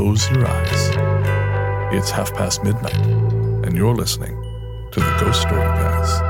close your eyes. It's half past midnight, and you're listening to the Ghost Story Guys.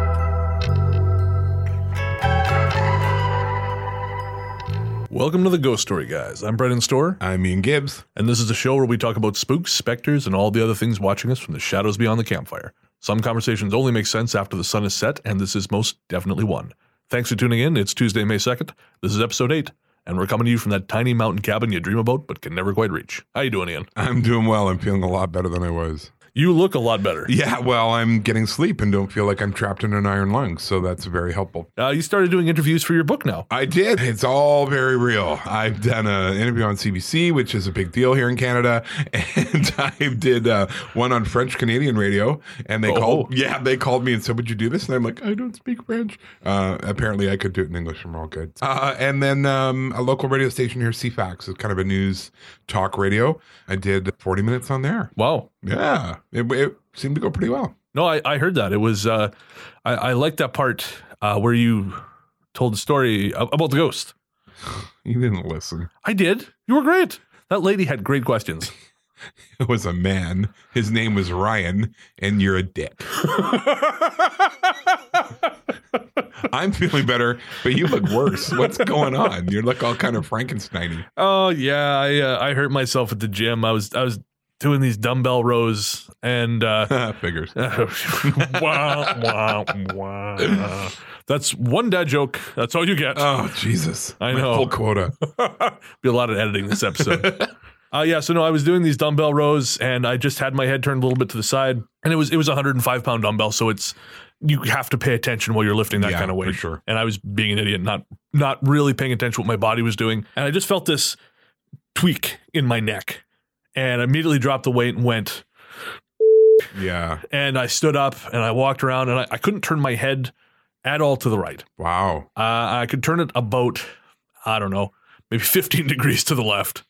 Welcome to the Ghost Story Guys. I'm Brennan Storr, I'm Ian Gibbs. and this is a show where we talk about spooks, specters, and all the other things watching us from the shadows beyond the campfire. Some conversations only make sense after the sun is set, and this is most definitely one. Thanks for tuning in. It's Tuesday, May 2nd. This is episode 8, and we're coming to you from that tiny mountain cabin you dream about but can never quite reach. How you doing, Ian? I'm doing well. I'm feeling a lot better than I was. You look a lot better. Yeah, well, I'm getting sleep and don't feel like I'm trapped in an iron lung, so that's very helpful. Uh, you started doing interviews for your book now. I did. It's all very real. I've done an interview on CBC, which is a big deal here in Canada, and I did uh, one on French Canadian radio. And they Oh. called, yeah, they called me and said, "Would you do this?" And I'm like, "I don't speak French." Uh, apparently, I could do it in English, and we're all good. Uh, and then um, a local radio station here, CFAX, is kind of a news talk radio. I did 40 minutes on there. Wow. Yeah, it, it seemed to go pretty well. No, I, I heard that. It was, uh, I, I liked that part uh, where you told the story about the ghost. You didn't listen. I did. You were great. That lady had great questions. It was a man. His name was Ryan, and you're a dick. I'm feeling better, but you look worse. What's going on? You look all kind of Frankensteiny. oh yeah, I uh, I hurt myself at the gym. I was I was doing these dumbbell rows and uh, Figures. wah, wah, wah. That's one dad joke. That's all you get. Oh Jesus! I My know. full quota. Be a lot of editing this episode. uh, yeah, so no, I was doing these dumbbell rows, and I just had my head turned a little bit to the side, and it was it was a 105 pound dumbbell, so it's you have to pay attention while you're lifting that Yeah, kind of weight. sure. And I was being an idiot, not not really paying attention to what my body was doing, and I just felt this tweak in my neck, and immediately dropped the weight and went. Yeah. And I stood up and I walked around, and I, I couldn't turn my head at all to the right. Wow. Uh, I could turn it about, I don't know, maybe 15 degrees to the left.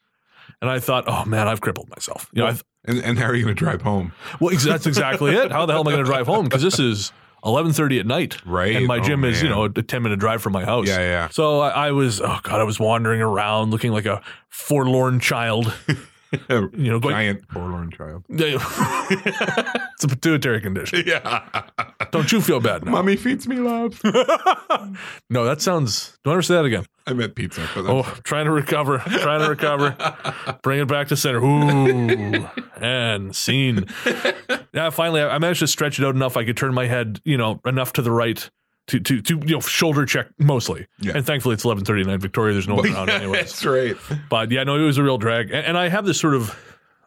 And I thought, oh man, I've crippled myself. You know, And and how are you going to drive home? well, ex- that's exactly it. How the hell am I going to drive home? Because this is 11:30 at night, Right. And my Oh, gym is, you know, a 10 minute drive from my house. Yeah, yeah. So I, I was, oh god, I was wandering around looking like a forlorn child. you know, going- giant forlorn child. Yeah, it's a pituitary condition. Yeah. Don't you feel bad now? Mommy feeds me love. no, that sounds. Don't ever say that again? I meant pizza. But Oh, that's- trying to recover, trying to recover. Bring it back to center. Ooh, and scene. Yeah, finally, I I managed to stretch it out enough. I could turn my head, you know, enough to the right to to to you know shoulder check mostly. Yeah. And thankfully, it's eleven thirty nine. Victoria, there's no one around anyway. That's right. But yeah, no, it was a real drag. And, and I have this sort of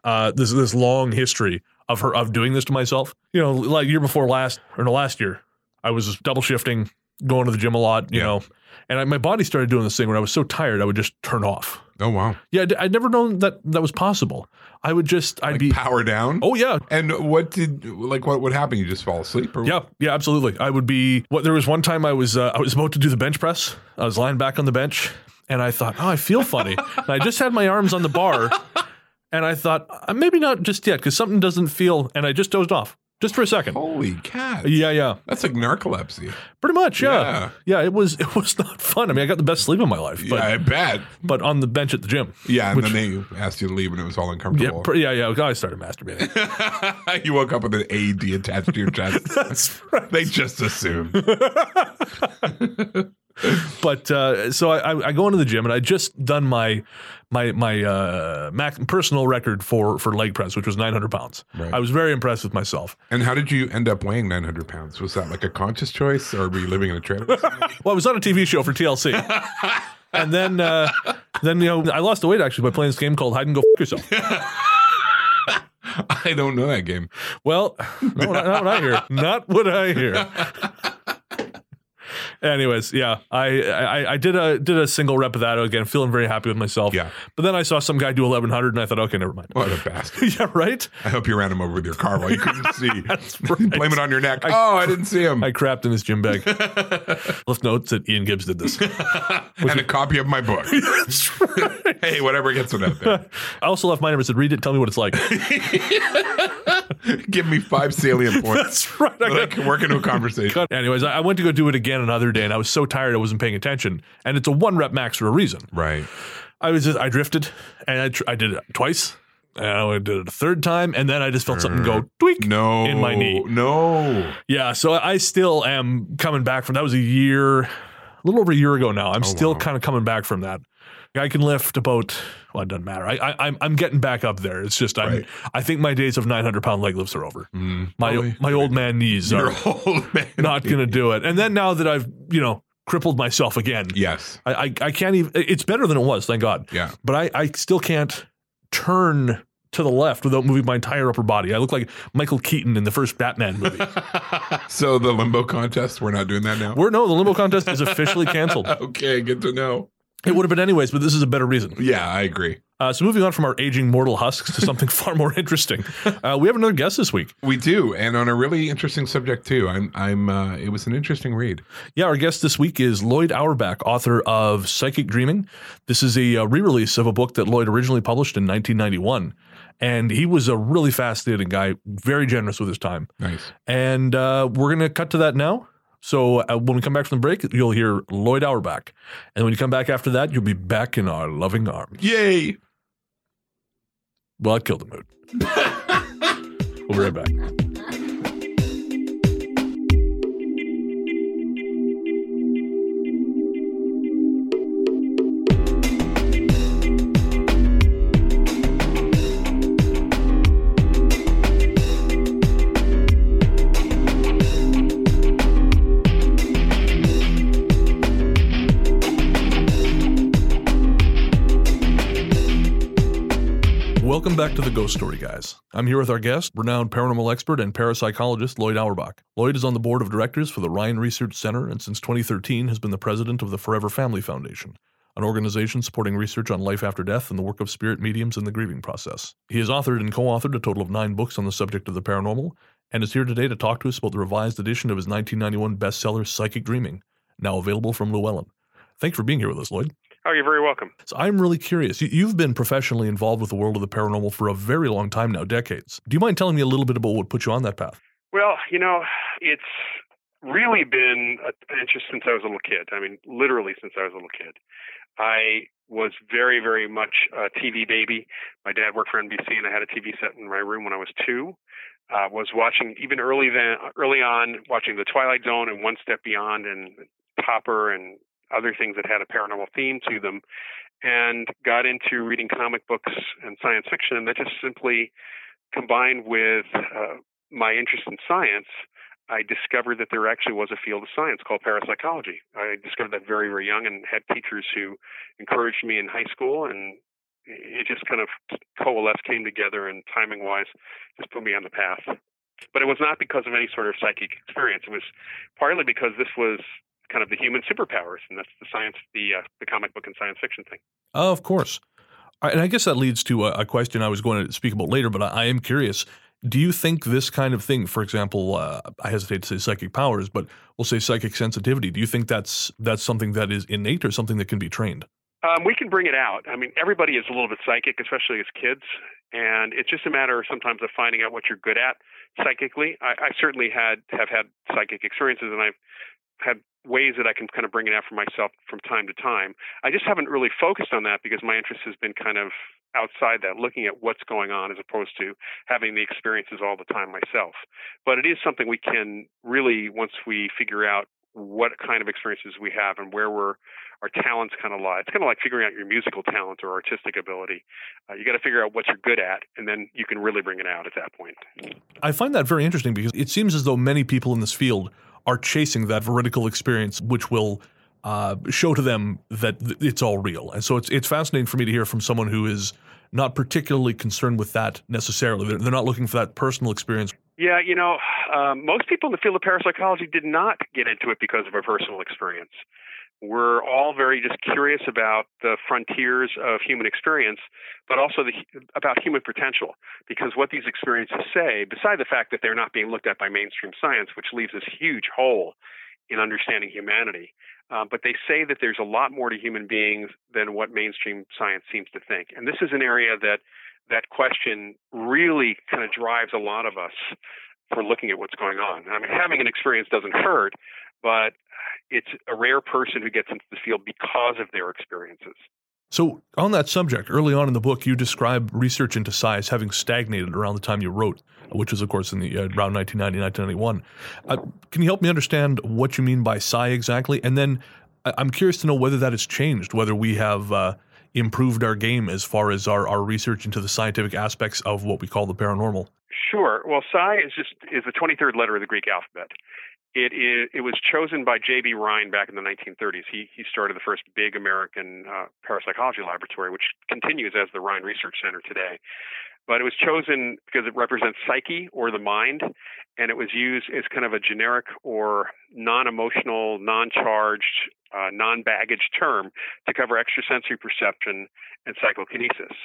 uh, this this long history of her of doing this to myself. You know, like year before last or no last year, I was double shifting, going to the gym a lot. You Yeah. know, and I, my body started doing this thing where I was so tired I would just turn off. Oh wow. Yeah, I'd, I'd never known that that was possible. I would just I'd Like be power down. oh yeah And what did like what would happen? You just fall asleep? Or yeah yeah absolutely. I would be. What there was one time I was uh, I was about to do the bench press. I was lying back on the bench and I thought oh I feel funny. and I just had my arms on the bar and I thought uh, maybe not just yet because something doesn't feel and I just dozed off. Just for a second. Holy cat. Yeah, yeah, That's like narcolepsy. pretty much. Yeah. Yeah. yeah, It was it was not fun. I mean, I got the best sleep of my life, but yeah, I bet. but on the bench at the gym. Yeah, and Which- then they asked you to leave and it was all Yeah, uncomfortable. pr- yeah, yeah. I started masturbating. you woke up with an AED attached to your chest. That's right. they just assumed. But uh, so I, I- I go into the gym and I just done my my my uh, max, personal record for for leg press, which was 900 pounds. Right. I was very impressed with myself. And how did you end up weighing 900 pounds? Was that like a conscious choice or were you living in a trailer? Well, I was on a TV show for TLC. And then, uh, then you know, I lost the weight actually by playing this game called Hide and Go F- Yourself. I don't know that game. Well, not not what I hear. Not what I hear. Anyways, yeah, I, I I did a did a single rep of that again, feeling very happy with myself. Yeah. But then I saw some guy do eleven hundred, and I thought, okay, never mind. What a bastard. yeah, right. I hope you ran him over with your car while you couldn't see. Right. Blame it on your neck. oh, I didn't see him. I crapped in his gym bag. Left notes that Ian Gibbs did this. and a copy of my book. Right. hey, whatever gets it out there. I also left my number. Said, read it. Tell me what it's like. Give me five salient points That's right. I that I can work into a conversation. Anyways, I I went to go do it again another day, and I was so tired I wasn't paying attention. And it's a one rep max for a reason. Right. I was just I drifted, and I, tr- I did it twice. And I did it a third time, and then I just felt something go tweak No. in my knee. No. Yeah, so I still am coming back from that. Was a year, a little over a year ago now. I'm oh, still Oh, wow. kind of coming back from that. I can lift about. Well, it doesn't matter. I, I I'm I'm getting back up there. It's just I'm. Right. I think my days of 900 pound leg lifts are over. Mm, My probably. my old man knees Your are old man. not going to do it. And then now that I've you know crippled myself again, Yes. I, I I can't even. It's better than it was, thank God. Yeah. But I I still can't turn to the left without moving my entire upper body. I look like Michael Keaton in the first Batman movie. so the limbo contest, we're not doing that now. We're no, the limbo contest is officially canceled. okay, good to know. It would have been anyways, but this is a better reason. Yeah, I agree. Uh, so moving on from our aging mortal husks to something far more interesting, uh, we have another guest this week. We do, and on a really interesting subject too. I'm, I'm. Uh, it was an interesting read. Yeah, our guest this week is Loyd Auerbach, author of Psychic Dreaming. This is a uh, re-release of a book that Loyd originally published in 1991, and he was a really fascinating guy, very generous with his time. Nice. And uh, we're going to cut to that now. So uh, when we come back from the break, you'll hear Loyd Auerbach, and when you come back after that, you'll be back in our loving arms. Yay! Well, I killed the mood. we'll be right back. Welcome back to the Ghost Story Guys. I'm here with our guest, renowned paranormal expert and parapsychologist Loyd Auerbach. Loyd is on the board of directors for the Rhine Research Center and since 2013 has been the president of the Forever Family Foundation, an organization supporting research on life after death and the work of spirit mediums in the grieving process. He has authored and co authored a total of nine books on the subject of the paranormal and is here today to talk to us about the revised edition of his 1991 bestseller, Psychic Dreaming, now available from Llewellyn. Thanks for being here with us, Lloyd. Oh, you're very welcome. So I'm really curious. You- You've been professionally involved with the world of the paranormal for a very long time now, decades. Do you mind telling me a little bit about what put you on that path? Well, you know, it's really been an interest since I was a little kid. I mean, literally since I was a little kid. I was very, very much a TV baby. My dad worked for NBC, and I had a TV set in my room when I was two. Uh, was watching even early then, early on, watching The Twilight Zone and One Step Beyond and Popper and other things that had a paranormal theme to them, and got into reading comic books and science fiction, and that just simply combined with uh, my interest in science, I discovered that there actually was a field of science called parapsychology. I discovered that very, very young and had teachers who encouraged me in high school, and it just kind of coalesced, came together, and timing wise, just put me on the path. But it was not because of any sort of psychic experience. It was partly because this was kind of the human superpowers, and that's the science, the uh, the comic book and science fiction thing. Oh, of course. And I guess that leads to a, a question I was going to speak about later, but I, I am curious. Do you think this kind of thing, for example, uh, I hesitate to say psychic powers, but we'll say psychic sensitivity, do you think that's that's something that is innate or something that can be trained? Um, we can bring it out. I mean, everybody is a little bit psychic, especially as kids, and it's just a matter sometimes of finding out what you're good at psychically. I, I certainly had have had psychic experiences, and I've had ways that I can kind of bring it out for myself from time to time. I just haven't really focused on that because my interest has been kind of outside that, looking at what's going on as opposed to having the experiences all the time myself. But it is something we can really, once we figure out what kind of experiences we have and where we're our talents kind of lie. It's kind of like figuring out your musical talent or artistic ability. Uh, you got to figure out what you're good at, and then you can really bring it out at that point. I find that very interesting because it seems as though many people in this field are chasing that veridical experience, which will uh, show to them that it's all real. And so it's it's fascinating for me to hear from someone who is not particularly concerned with that necessarily. They're, they're not looking for that personal experience. Yeah, you know, um, most people in the field of parapsychology did not get into it because of a personal experience. We're all very just curious about the frontiers of human experience, but also the, about human potential. Because what these experiences say, beside the fact that they're not being looked at by mainstream science, which leaves this huge hole in understanding humanity, uh, but they say that there's a lot more to human beings than what mainstream science seems to think. And this is an area that that question really kind of drives a lot of us for looking at what's going on. I mean, having an experience doesn't hurt, but it's a rare person who gets into the field because of their experiences. So, on that subject, early on in the book, you describe research into psi as having stagnated around the time you wrote, which was, of course, in the uh, around 1990, 1991. Uh, can you help me understand what you mean by psi exactly? And then I'm curious to know whether that has changed, whether we have uh, improved our game as far as our, our research into the scientific aspects of what we call the paranormal. Sure. Well, psi is just is the 23rd letter of the Greek alphabet. It is. It was chosen by J.B. Rhine back in the 1930s. He he started the first big American uh, parapsychology laboratory, which continues as the Rhine Research Center today. But it was chosen because it represents psyche or the mind, and it was used as kind of a generic or non-emotional, non-charged, uh, non-baggage term to cover extrasensory perception and psychokinesis.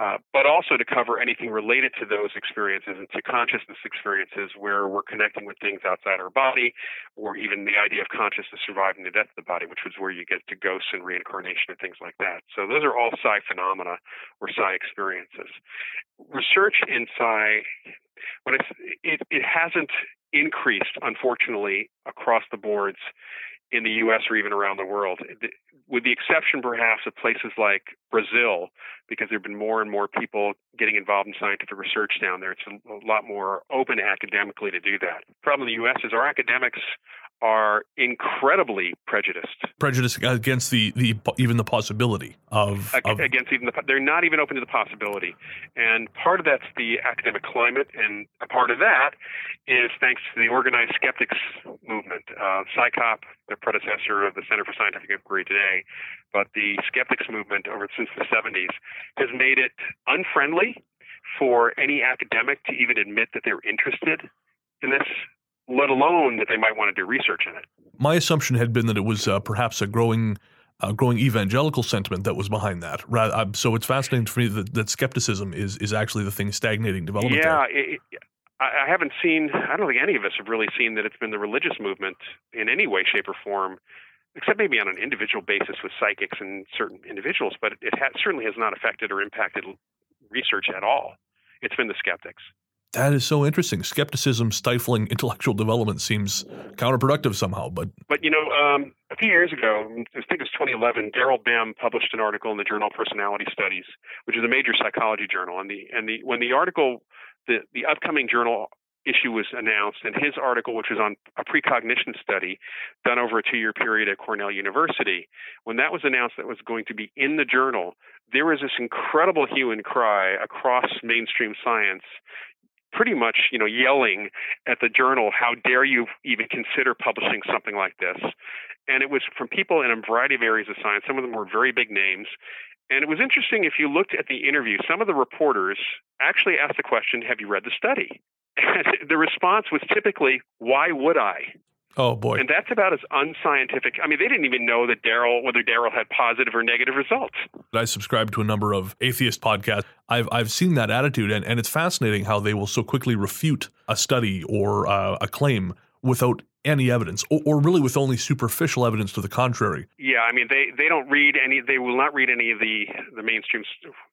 Uh, but also to cover anything related to those experiences and to consciousness experiences where we're connecting with things outside our body, or even the idea of consciousness surviving the death of the body, which was where you get to ghosts and reincarnation and things like that. So those are all psi phenomena or psi experiences. Research in psi, when it, it hasn't increased, unfortunately, across the boards in the U.S. or even around the world, with the exception perhaps of places like Brazil, because there have been more and more people getting involved in scientific research down there. It's a, lot more open academically to do that. The problem in the U.S. is our academics are incredibly prejudiced. Prejudice against the, the even the possibility of, of against even the they're not even open to the possibility, and part of that's the academic climate, and a part of that is thanks to the organized skeptics movement. Uh, CSICOP, the predecessor of the Center for Scientific Inquiry today, but the skeptics movement over since the 70s has made it unfriendly for any academic to even admit that they're interested in this let alone that they might want to do research in it. My assumption had been that it was uh, perhaps a growing, uh, growing evangelical sentiment that was behind that. Rather, uh, so it's fascinating for me that, that, skepticism is is actually the thing stagnating development. Yeah, it, I haven't seen. I don't think any of us have really seen that it's been the religious movement in any way, shape, or form. Except maybe on an individual basis with psychics and certain individuals, but it ha- certainly has not affected or impacted research at all. It's been the skeptics. That is so interesting. Skepticism stifling intellectual development seems counterproductive somehow. But but you know, um, a few years ago, I think it was 2011, Daryl Bem published an article in the Journal Personality Studies, which is a major psychology journal. And the and the when the article, the the upcoming journal issue was announced, and his article, which was on a precognition study done over a two year period at Cornell University, when that was announced that was going to be in the journal, there was this incredible hue and cry across mainstream science pretty much, you know, yelling at the journal, "How dare you even consider publishing something like this?" And it was from people in a variety of areas of science. Some of them were very big names. And it was interesting if you looked at the interview, some of the reporters actually asked the question, Have you read the study? And the response was typically, Why would I? Oh boy! And that's about as unscientific. I mean, they didn't even know that Daryl whether Daryl had positive or negative results. I subscribe to a number of atheist podcasts. I've I've seen that attitude, and, and it's fascinating how they will so quickly refute a study or uh, a claim without any evidence, or, or, really with only superficial evidence to the contrary. Yeah, I mean they, they don't read any. They will not read any of the the mainstream.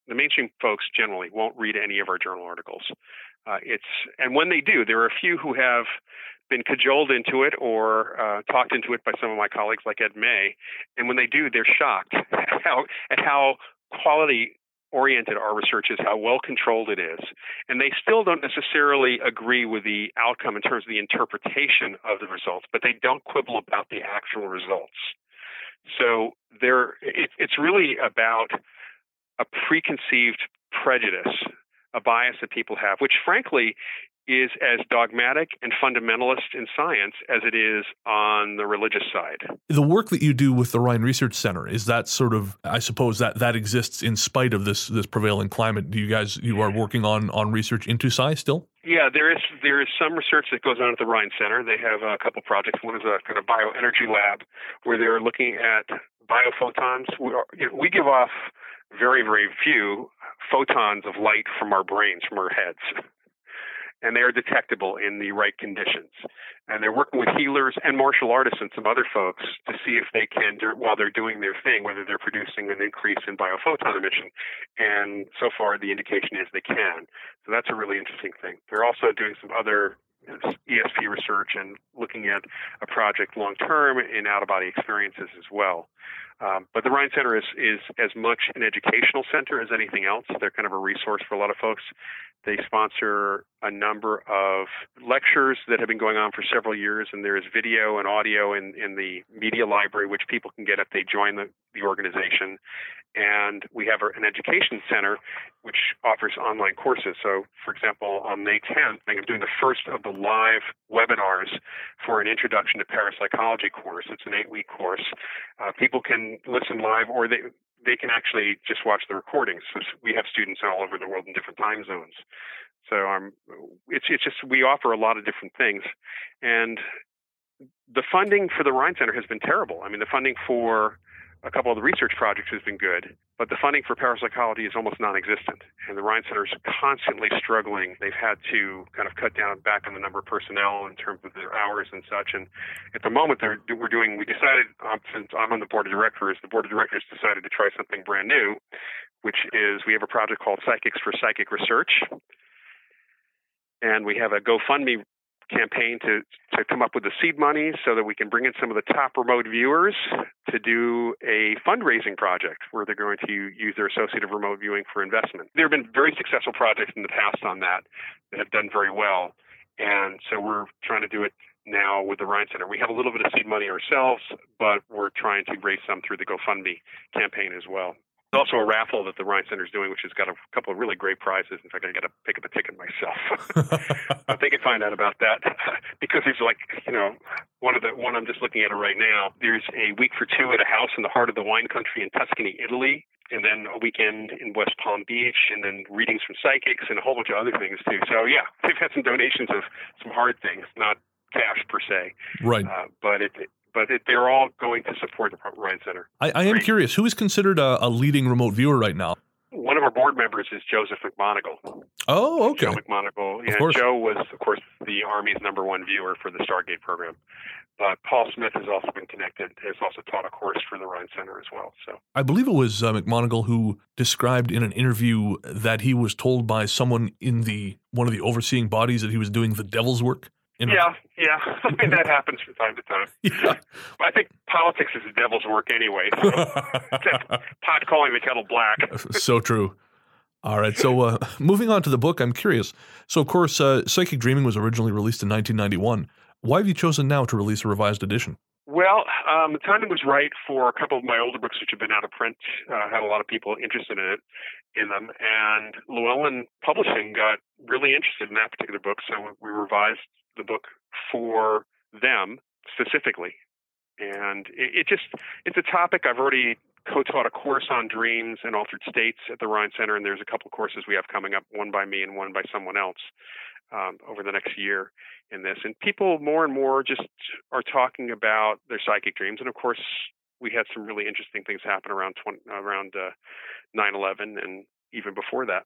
The mainstream folks generally won't read any of our journal articles. Uh, it's and when they do, there are a few who have been cajoled into it or uh, talked into it by some of my colleagues like Ed May, and when they do, they're shocked at how at how quality oriented our research is, how well controlled it is. And they still don't necessarily agree with the outcome in terms of the interpretation of the results, but they don't quibble about the actual results. So there, it, it's really about a preconceived prejudice, a bias that people have, which frankly is as dogmatic and fundamentalist in science as it is on the religious side. The work that you do with the Rhine Research Center is that sort of I suppose that that exists in spite of this this prevailing climate. Do you guys you are working on on research into psi still? Yeah, there is there is some research that goes on at the Rhine Center. They have a couple projects. One is a kind of bioenergy lab where they're looking at biophotons. We, are, you know, we give off very very few photons of light from our brains from our heads and they are detectable in the right conditions. And they're working with healers and martial artists and some other folks to see if they can, while they're doing their thing, whether they're producing an increase in biophoton emission. And so far, the indication is they can. So that's a really interesting thing. They're also doing some other ESP research and looking at a project long term in out of body experiences as well. Um, but the Rhine Center is, is as much an educational center as anything else. They're kind of a resource for a lot of folks. They sponsor a number of lectures that have been going on for several years, and there is video and audio in, in the media library, which people can get if they join the, the organization. And we have an education center which offers online courses. So, for example, on May 10th, I'm doing the first of the live webinars for an introduction to parapsychology course. It's an eight week course. Uh, people can listen live or they, they can actually just watch the recordings. We have students all over the world in different time zones. So um, it's it's just we offer a lot of different things, and the funding for the Rhine Center has been terrible. I mean, the funding for a couple of the research projects has been good, but the funding for parapsychology is almost non-existent. And the Rhine Center is constantly struggling. They've had to kind of cut down back on the number of personnel in terms of their hours and such. And at the moment, they're, we're doing. We decided, um, since I'm on the board of directors, the board of directors decided to try something brand new, which is we have a project called Psychics for Psychic Research. And we have a GoFundMe campaign to, to come up with the seed money so that we can bring in some of the top remote viewers to do a fundraising project where they're going to use their associative remote viewing for investment. There have been very successful projects in the past on that that have done very well. And so we're trying to do it now with the Rhine Center. We have a little bit of seed money ourselves, but we're trying to raise some through the GoFundMe campaign as well. There's also a raffle that the Rhine Center is doing, which has got a couple of really great prizes. In fact, I got to pick up a ticket myself. but they can find out about that because there's like you know one of the one I'm just looking at it right now. There's a week for two at a house in the heart of the wine country in Tuscany, Italy, and then a weekend in West Palm Beach, and then readings from psychics and a whole bunch of other things too. So yeah, they've had some donations of some hard things, not cash per se, right? Uh, but it, but it, they're all going to support the Rhine Center. I, I am Great. curious, who is considered a, a, leading remote viewer right now? One of our board members is Joseph McMoneagle. Oh, okay. Joe McMoneagle. Yeah, Joe was, of course, the Army's number one viewer for the Stargate program. But Paul Smith has also been connected, has also taught a course for the Rhine Center as well. So I believe it was uh, McMoneagle who described in an interview that he was told by someone in the one of the overseeing bodies that he was doing the devil's work yeah, yeah. I mean, that happens from time to time. Yeah. I think politics is the devil's work anyway. So pot calling the kettle black. so true. All right. So uh, moving on to the book, I'm curious. So, of course, uh, Psychic Dreaming was originally released in 1991. Why have you chosen now to release a revised edition? Well, um, the timing was right for a couple of my older books, which have been out of print. Uh, had a lot of people interested in it, in them, and Llewellyn Publishing got really interested in that particular book, so we revised the book for them specifically. And it, it just it's a topic I've already co-taught a course on dreams and altered states at the Rhine Center, and there's a couple courses we have coming up, one by me and one by someone else, um, over the next year in this. And people more and more just are talking about their psychic dreams, and of course, we had some really interesting things happen around 20, around uh, 9/11 and even before that.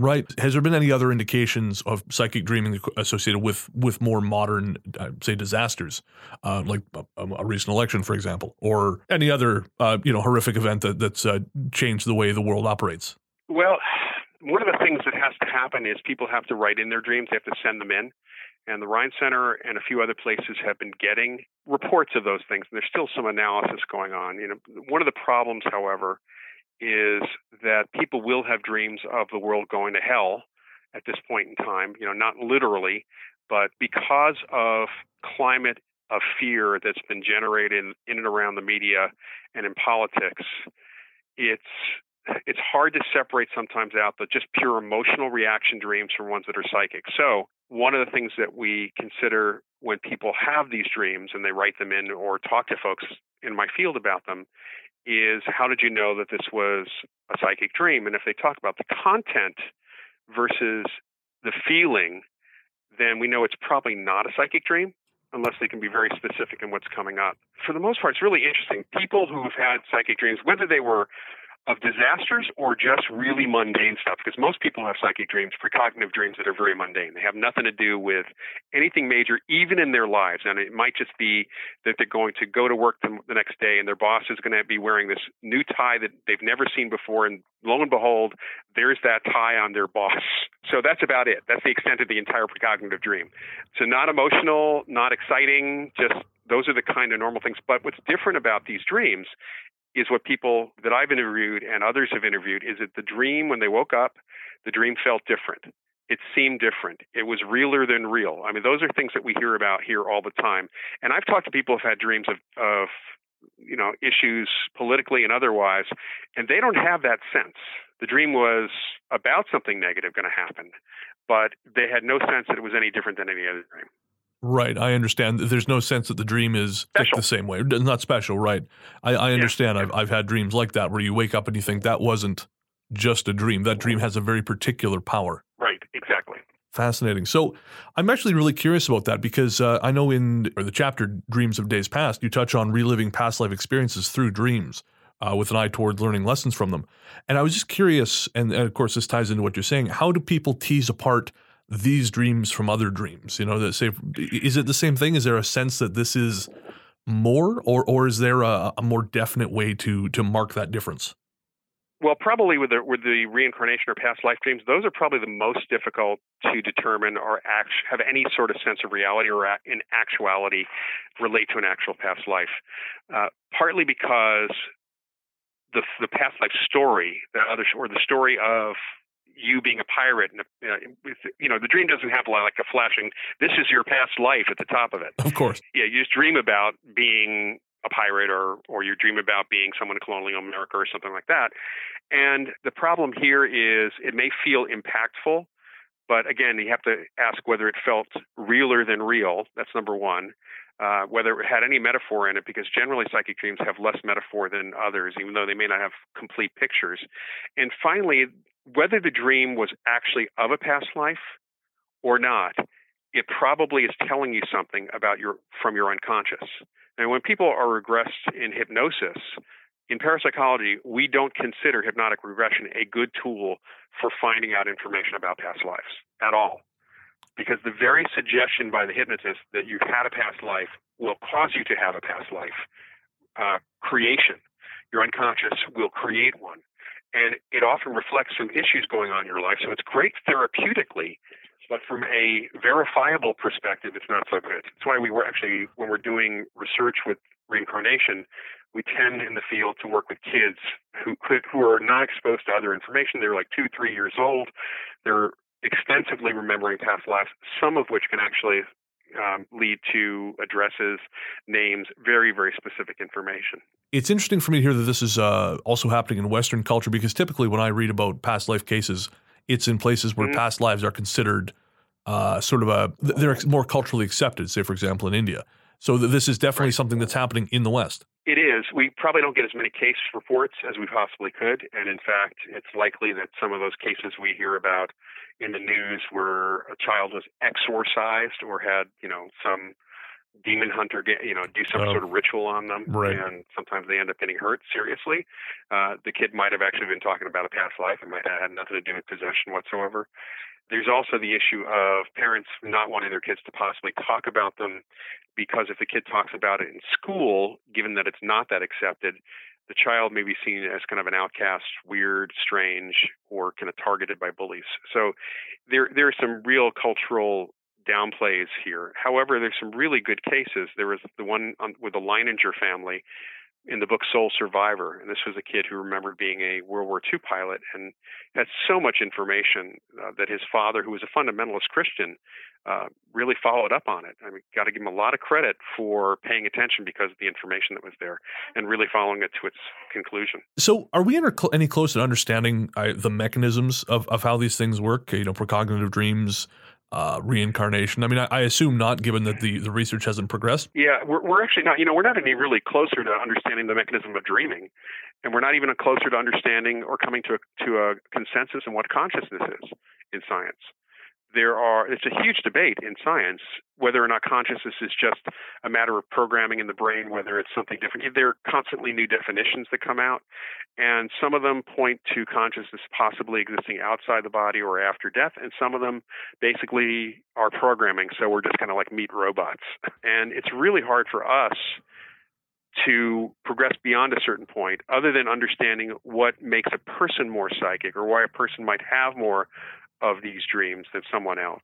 Right. Has there been any other indications of psychic dreaming associated with with more modern, uh, say, disasters, uh, like a, a, recent election, for example, or any other uh, you know horrific event that that's uh, changed the way the world operates? Well, one of the things that has to happen is people have to write in their dreams. They have to send them in. And the Rhine Center and a few other places have been getting reports of those things. And there's still some analysis going on. You know, one of the problems, however, is that people will have dreams of the world going to hell at this point in time. You know, not literally, but because of climate of fear that's been generated in and around the media and in politics, it's it's hard to separate sometimes out the just pure emotional reaction dreams from ones that are psychic. So, one of the things that we consider when people have these dreams and they write them in or talk to folks in my field about them is how did you know that this was a psychic dream? And if they talk about the content versus the feeling, then we know it's probably not a psychic dream unless they can be very specific in what's coming up. For the most part, it's really interesting. People who've had psychic dreams, whether they were of disasters or just really mundane stuff because most people have psychic dreams, precognitive dreams that are very mundane. They have nothing to do with anything major, even in their lives. And it might just be that they're going to go to work the, next day and their boss is going to be wearing this new tie that they've never seen before. And lo and behold, there's that tie on their boss. So that's about it. That's the extent of the entire precognitive dream. So not emotional, not exciting, just those are the kind of normal things. But what's different about these dreams is what people that I've interviewed and others have interviewed is that the dream, when they woke up, the dream felt different. It seemed different. It was realer than real. I mean, those are things that we hear about here all the time. And I've talked to people who've had dreams of, of you know, issues politically and otherwise, and they don't have that sense. The dream was about something negative going to happen, but they had no sense that it was any different than any other dream. Right, I understand. There's no sense that the dream is the same way. Not special, right? I, I understand. Yeah. I've I've had dreams like that where you wake up and you think that wasn't just a dream. That dream has a very particular power. Right, exactly. Fascinating. So I'm actually really curious about that because uh, I know in or the chapter "Dreams of Days Past" you touch on reliving past life experiences through dreams. Uh, with an eye toward learning lessons from them. And I was just curious, and, and of course, this ties into what you're saying. How do people tease apart these dreams from other dreams? You know, that say, is it the same thing? Is there a sense that this is more, or or is there a, a more definite way to to mark that difference? Well, probably with the with the reincarnation or past life dreams, those are probably the most difficult to determine or act, have any sort of sense of reality or in actuality relate to an actual past life. Uh, partly because the the past life story, the other or the story of you being a pirate and you know the dream doesn't have like a flashing this is your past life at the top of it. Of course. Yeah you just dream about being a pirate or or you dream about being someone in colonial america or something like that. And the problem here is it may feel impactful but again you have to ask whether it felt realer than real. That's number one. Uh, whether it had any metaphor in it, because generally psychic dreams have less metaphor than others, even though they may not have complete pictures. And finally, whether the dream was actually of a past life or not, it probably is telling you something about your from your unconscious. And when people are regressed in hypnosis, in parapsychology, we don't consider hypnotic regression a good tool for finding out information about past lives at all. Because the very suggestion by the hypnotist that you've had a past life will cause you to have a past life uh, creation your unconscious will create one. And it often reflects some issues going on in your life. So it's great therapeutically, but from a verifiable perspective, it's not so good. That's why we were actually, when we're doing research with reincarnation, we tend in the field to work with kids who could, who are not exposed to other information. They're like two, three years old. They're extensively remembering past lives, some of which can actually um, lead to addresses, names, very, very specific information. It's interesting for me to hear that this is uh, also happening in Western culture because typically when I read about past life cases, it's in places where mm-hmm. past lives are considered uh, sort of a they're more culturally accepted. Say, for example, in India. So this is definitely something that's happening in the West. It is. We probably don't get as many case reports as we possibly could, and in fact, it's likely that some of those cases we hear about in the news where a child was exorcised or had, you know, some demon hunter get, you know do some oh. sort of ritual on them right. and sometimes they end up getting hurt seriously uh, the kid might have actually been talking about a past life it might have had nothing to do with possession whatsoever there's also the issue of parents not wanting their kids to possibly talk about them because if the kid talks about it in school given that it's not that accepted the child may be seen as kind of an outcast, weird, strange, or kind of targeted by bullies. So there there are some real cultural downplays here. However, there's some really good cases. There was the one on, with the Leininger family in the book Soul Survivor, and this was a kid who remembered being a World War II pilot and had so much information uh, that his father, who was a fundamentalist Christian, uh, really followed up on it. I mean, got to give him a lot of credit for paying attention because of the information that was there and really following it to its conclusion. So, are we any closer to understanding uh, the mechanisms of, of how these things work? You know, precognitive dreams, uh, reincarnation? I mean, I, I, assume not, given that the, the research hasn't progressed. Yeah, we're, we're actually not. You know, we're not any really closer to understanding the mechanism of dreaming, and we're not even closer to understanding or coming to a, to a consensus on what consciousness is in science there are it's a huge debate in science whether or not consciousness is just a matter of programming in the brain whether it's something different. There are constantly new definitions that come out and some of them point to consciousness possibly existing outside the body or after death and some of them basically are programming so we're just kind of like meat robots. And it's really hard for us to progress beyond a certain point other than understanding what makes a person more psychic or why a person might have more of these dreams than someone else.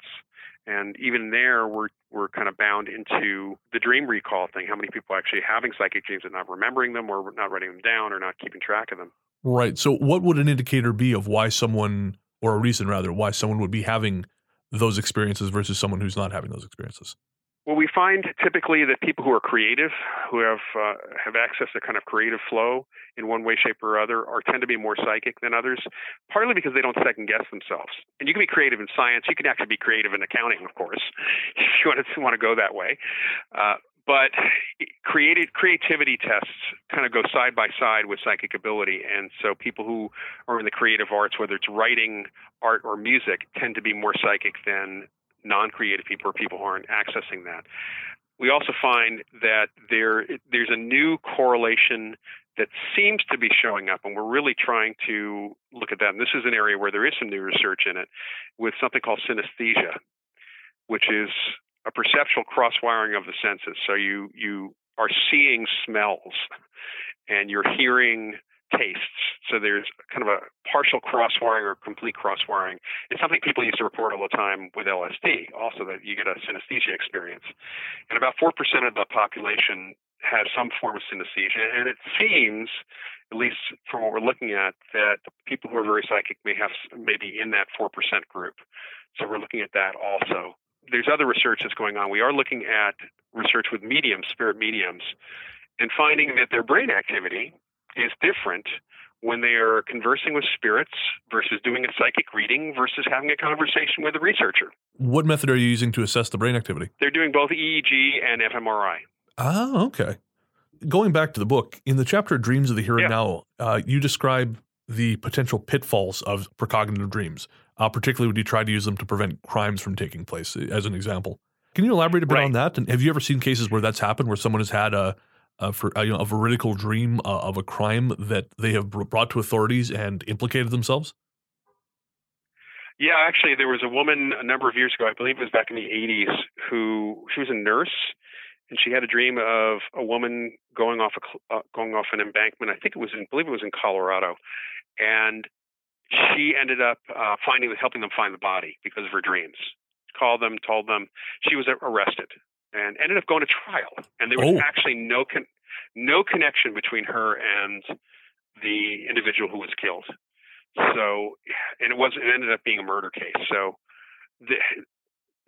And even there, we're we're kind of bound into the dream recall thing. How many people are actually having psychic dreams and not remembering them, or not writing them down, or not keeping track of them? Right. So, what would an indicator be of why someone, or a reason rather, why someone would be having those experiences versus someone who's not having those experiences? Well, we find typically that people who are creative, who have uh, have access to kind of creative flow in one way, shape, or other, are tend to be more psychic than others. Partly because they don't second guess themselves. And you can be creative in science. You can actually be creative in accounting, of course, if you want to want to go that way. Uh, but creative creativity tests kind of go side by side with psychic ability, and so people who are in the creative arts, whether it's writing, art, or music, tend to be more psychic than non-creative people or people who aren't accessing that. We also find that there there's a new correlation that seems to be showing up, and we're really trying to look at that. And this is an area where there is some new research in it, with something called synesthesia, which is a perceptual cross-wiring of the senses. So you you are seeing smells, and you're hearing tastes. So there's kind of a partial cross wiring or complete cross wiring. It's something people used to report all the time with LSD, also that you get a synesthesia experience. And about 4% of the population has some form of synesthesia. And it seems, at least from what we're looking at, that people who are very psychic may have maybe in that 4% group. So we're looking at that also. There's other research that's going on. We are looking at research with mediums, spirit mediums, and finding that their brain activity is different when they are conversing with spirits versus doing a psychic reading versus having a conversation with a researcher. What method are you using to assess the brain activity? They're doing both EEG and fMRI. Oh, okay. Going back to the book, in the chapter Dreams of the Here and Now, uh, you describe the potential pitfalls of precognitive dreams, uh, particularly when you try to use them to prevent crimes from taking place, as an example. Can you elaborate a bit right. on that? And have you ever seen cases where that's happened, where someone has had a uh, for uh, you know, a veridical dream uh, of a crime that they have brought to authorities and implicated themselves? Yeah, actually, there was a woman a number of years ago, I believe it was back in the 80s, who she was a nurse and she had a dream of a woman going off a uh, going off an embankment. I think it was in, I believe it was in Colorado, and she ended up uh, finding helping them find the body because of her dreams. Called them, told them she was arrested, and ended up going to trial. And there was Oh. actually no con- no connection between her and the individual who was killed. So, and it was it ended up being a murder case. So, the,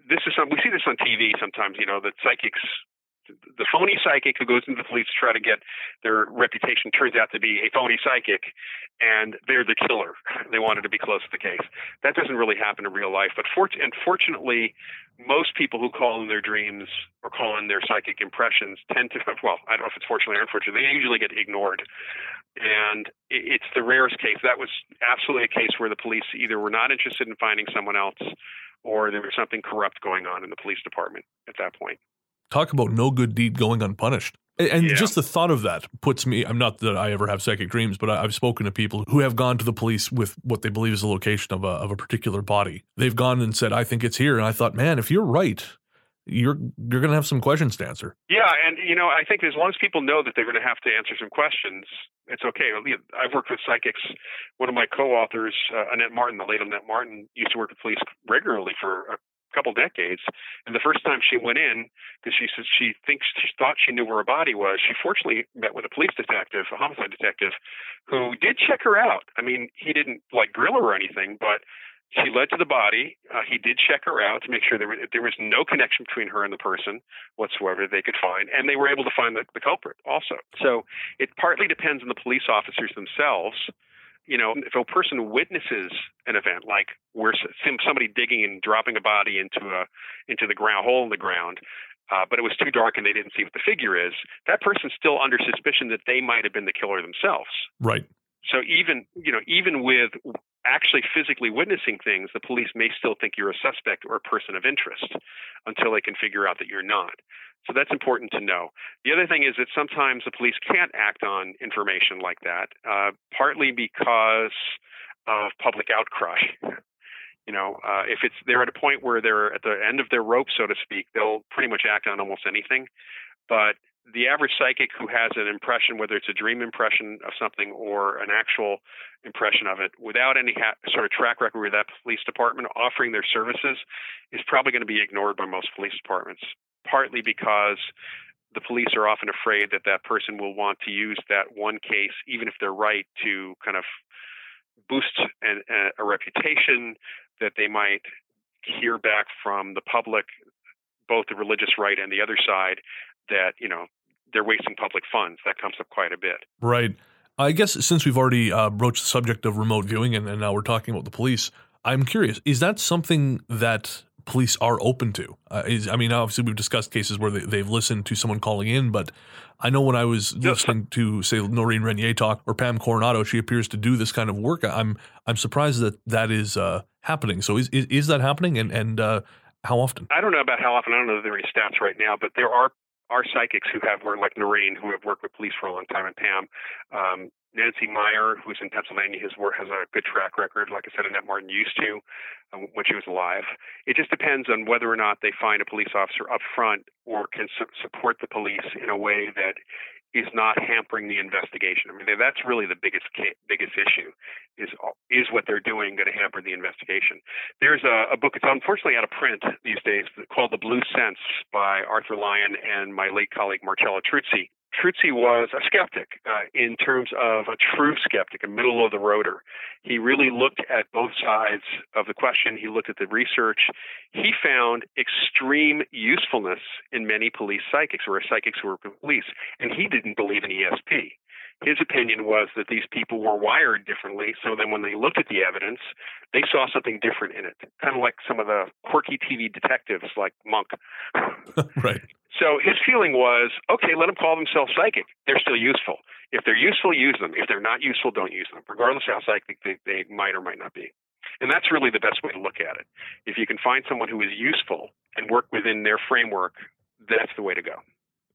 this is some we see this on TV sometimes. You know that psychics, the phony psychic who goes into the police to try to get their reputation turns out to be a phony psychic, and they're the killer. They wanted to be close to the case. That doesn't really happen in real life. But fort- unfortunately, most people who call in their dreams or call in their psychic impressions tend to well, I don't know if it's fortunately or unfortunately, they usually get ignored. And it's the rarest case. That was absolutely a case where the police either were not interested in finding someone else or there was something corrupt going on in the police department at that point. Talk about no good deed going unpunished. And, Yeah. just the thought of that puts me, I'm not that I ever have psychic dreams, but I, I've spoken to people who have gone to the police with what they believe is the location of a, of a particular body. They've gone and said, I think it's here. And I thought, man, if you're right, you're, you're going to have some questions to answer. Yeah, and you know, I think as long as people know that they're going to have to answer some questions, it's okay. I've worked with psychics. One of my co-authors, uh, Annette Martin, the late Annette Martin, used to work with police regularly for a couple decades. And the first time she went in, because she says she thinks she thought she knew where her body was, she fortunately met with a police detective, a homicide detective, who did check her out. I mean, he didn't like grill her or anything, but she led to the body. Uh, he did check her out to make sure there, were, there was no connection between her and the person whatsoever they could find, and they were able to find the, the culprit also. So it partly depends on the police officers themselves. You know, if a person witnesses an event like where somebody digging and dropping a body into a into the ground hole in the ground, uh, but it was too dark and they didn't see what the figure is, that person's still under suspicion that they might have been the killer themselves. Right. So even you know even with actually physically witnessing things, the police may still think you're a suspect or a person of interest until they can figure out that you're not. So that's important to know. The other thing is that sometimes the police can't act on information like that, uh, partly because of public outcry. You know, uh, if it's they're at a point where they're at the end of their rope, so to speak, they'll pretty much act on almost anything. But the average psychic who has an impression, whether it's a dream impression of something or an actual impression of it, without any ha- sort of track record with that police department offering their services, is probably going to be ignored by most police departments. Partly because the police are often afraid that that person will want to use that one case, even if they're right, to kind of boost an, a, a reputation that they might hear back from the public, both the religious right and the other side, that you know they're wasting public funds. That comes up quite a bit. Right. I guess since we've already uh, broached the subject of remote viewing and, and now we're talking about the police, I'm curious: is that something that police are open to? Uh, is I mean, obviously we've discussed cases where they, they've listened to someone calling in, but I know when I was listening to say Noreen Renier talk or Pam Coronado, she appears to do this kind of work. I'm I'm surprised that that is uh, happening. So is, is is that happening, and and uh, how often? I don't know about how often. I don't know if there are any stats right now, but there are are psychics who have worked, like Noreen, who have worked with police for a long time, and Pam. Um, Nancy Myer, who's in Pennsylvania, has has a good track record. Like I said, Annette Martin used to um, when she was alive. It just depends on whether or not they find a police officer up front or can su- support the police in a way that is not hampering the investigation. I mean, that's really the biggest biggest issue is is what they're doing going to hamper the investigation. There's a, a book. It's unfortunately out of print these days called The Blue Sense by Arthur Lyon and my late colleague Marcello Truzzi. Truzzi was a skeptic uh, in terms of a true skeptic, a middle of the roader. He really looked at both sides of the question. He looked at the research. He found extreme usefulness in many police psychics or psychics who with police, and he didn't believe in ESP. His opinion was that these people were wired differently, so then when they looked at the evidence, they saw something different in it, kind of like some of the quirky TV detectives like Monk. right. So his feeling was, okay, let them call themselves psychic. They're still useful. If they're useful, use them. If they're not useful, don't use them, regardless of how psychic they, they might or might not be. And that's really the best way to look at it. If you can find someone who is useful and work within their framework, that's the way to go.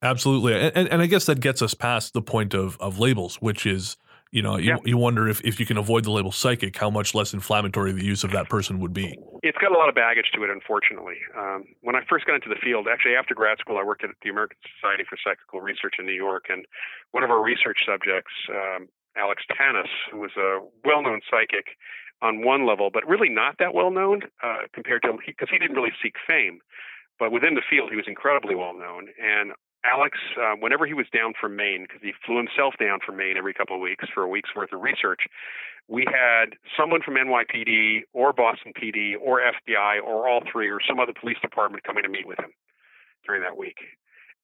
Absolutely, and, and, and I guess that gets us past the point of of labels, which is you know, you, Yeah. you wonder if, if you can avoid the label psychic, how much less inflammatory the use of that person would be. It's got a lot of baggage to it, unfortunately. Um, when I first got into the field, actually after grad school, I worked at the American Society for Psychical Research in New York, and one of our research subjects, um, Alex Tanous, who was a well-known psychic on one level, but really not that well-known uh, compared to because he didn't really seek fame, but within the field, he was incredibly well-known. And Alex, uh, whenever he was down from Maine, because he flew himself down from Maine every couple of weeks for a week's worth of research, we had someone from NYPD or Boston PD or FBI or all three or some other police department coming to meet with him during that week.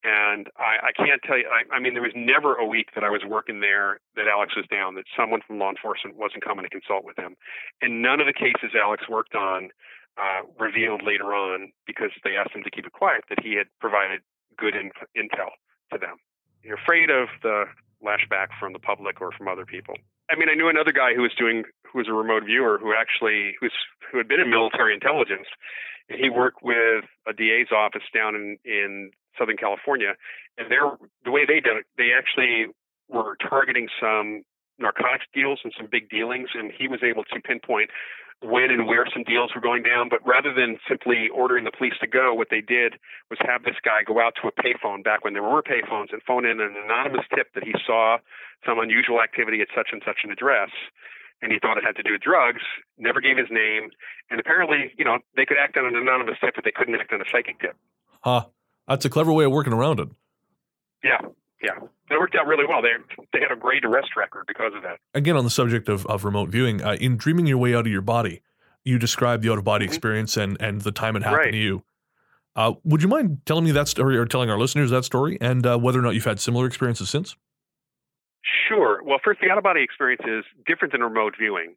And I, I can't tell you, I, I mean, there was never a week that I was working there that Alex was down, that someone from law enforcement wasn't coming to consult with him. And none of the cases Alex worked on uh, revealed later on, because they asked him to keep it quiet, that he had provided good in, intel to them. You're afraid of the lashback from the public or from other people. I mean, I knew another guy who was doing, who was a remote viewer, who actually, who's, who had been in military intelligence. And he worked with a DA's office down in, in Southern California. And they're, the way they did it, they actually were targeting some narcotics deals and some big dealings. And he was able to pinpoint when and where some deals were going down. But rather than simply ordering the police to go, what they did was have this guy go out to a payphone back when there were payphones and phone in an anonymous tip that he saw some unusual activity at such and such an address. And he thought it had to do with drugs, never gave his name. And apparently, you know, they could act on an anonymous tip, but they couldn't act on a psychic tip. Huh. That's a clever way of working around it. Yeah, yeah. It worked out really well. They, they had a great arrest record because of that. Again, on the subject of, of remote viewing, uh, in dreaming your way out of your body, you described the out of body Mhm. experience and, and the time it happened Right. to you. Uh, would you mind telling me that story or telling our listeners that story and uh, whether or not you've had similar experiences since? Sure. Well, first, the out of body experience is different than remote viewing.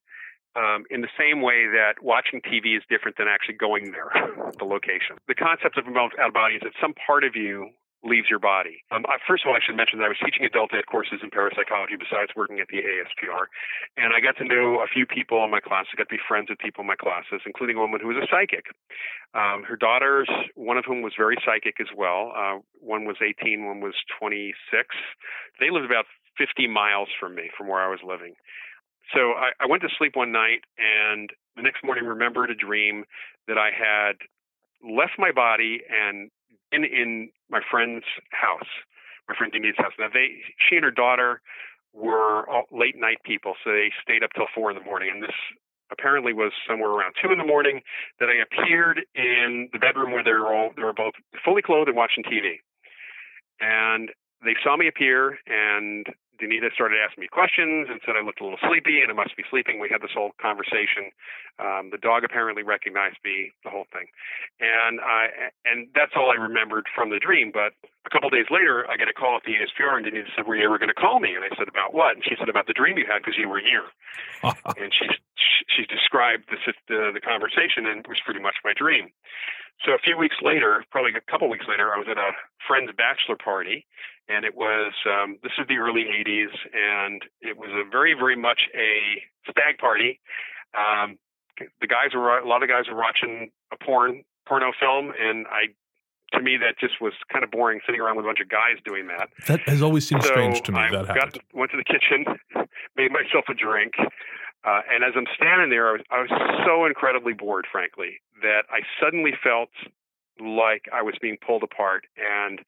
Um, in the same way that watching TV is different than actually going there, the location. The concept of remote out of body is that some part of you leaves your body. Um, I, first of all, I should mention that I was teaching adult ed courses in parapsychology besides working at the ASPR. And I got to know a few people in my class. I got to be friends with people in my classes, including a woman who was a psychic. Um, her daughters, one of whom was very psychic as well. Uh, one was 18, one was 26. They lived about 50 miles from me, from where I was living. So I, I went to sleep one night and the next morning remembered a dream that I had left my body and been in my friend's house, my friend Denise's house. Now they, she and her daughter were late night people, so they stayed up till four in the morning. And this apparently was somewhere around two in the morning that I appeared in the bedroom where they were all they were both fully clothed and watching TV. And they saw me appear and Danita started asking me questions and said I looked a little sleepy and I must be sleeping. We had this whole conversation. Um, the dog apparently recognized me, the whole thing, and I and that's all I remembered from the dream. But a couple of days later, I get a call at the ASPR and Danita said, "Were you ever going to call me?" And I said, "About what?" And she said, "About the dream you had because you were here." and she she described the the, the conversation and it was pretty much my dream. So a few weeks later, probably a couple weeks later, I was at a friend's bachelor party, and it was um, this is the early '80s, and it was a very, very much a stag party. Um, the guys were a lot of guys were watching a porn porno film, and I, to me, that just was kind of boring sitting around with a bunch of guys doing that. That has always seemed so strange to me. I that got, happened. went to the kitchen, made myself a drink, uh, and as I'm standing there, I was, I was so incredibly bored, frankly, that I suddenly felt like I was being pulled apart and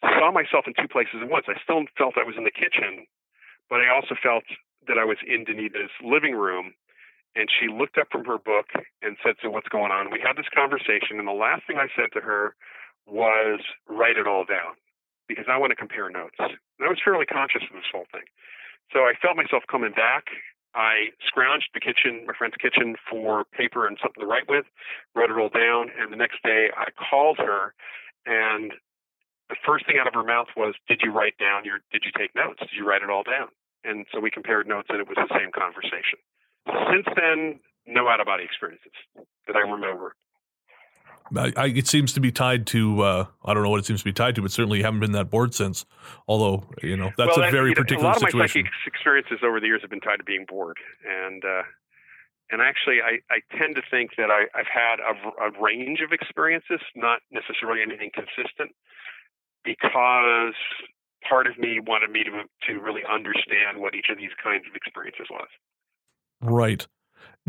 saw myself in two places at once. I still felt I was in the kitchen, but I also felt that I was in Danita's living room. And she looked up from her book and said, So what's going on? We had this conversation, and the last thing I said to her was, Write it all down because I want to compare notes. And I was fairly conscious of this whole thing. So I felt myself coming back. I scrounged the kitchen, my friend's kitchen, for paper and something to write with, wrote it all down, and the next day I called her and the first thing out of her mouth was, Did you write down your did you take notes? Did you write it all down? And so we compared notes and it was the same conversation. Since then, no out of body experiences that I remember. I, I, it seems to be tied to uh, I don't know what it seems to be tied to, but certainly you haven't been that bored since. Although you know that's well, a very you know, particular A lot of my situation. psychic experiences over the years have been tied to being bored, and uh, and actually, I, I tend to think that I, I've had a, a range of experiences, not necessarily anything consistent, because part of me wanted me to to really understand what each of these kinds of experiences was. Right.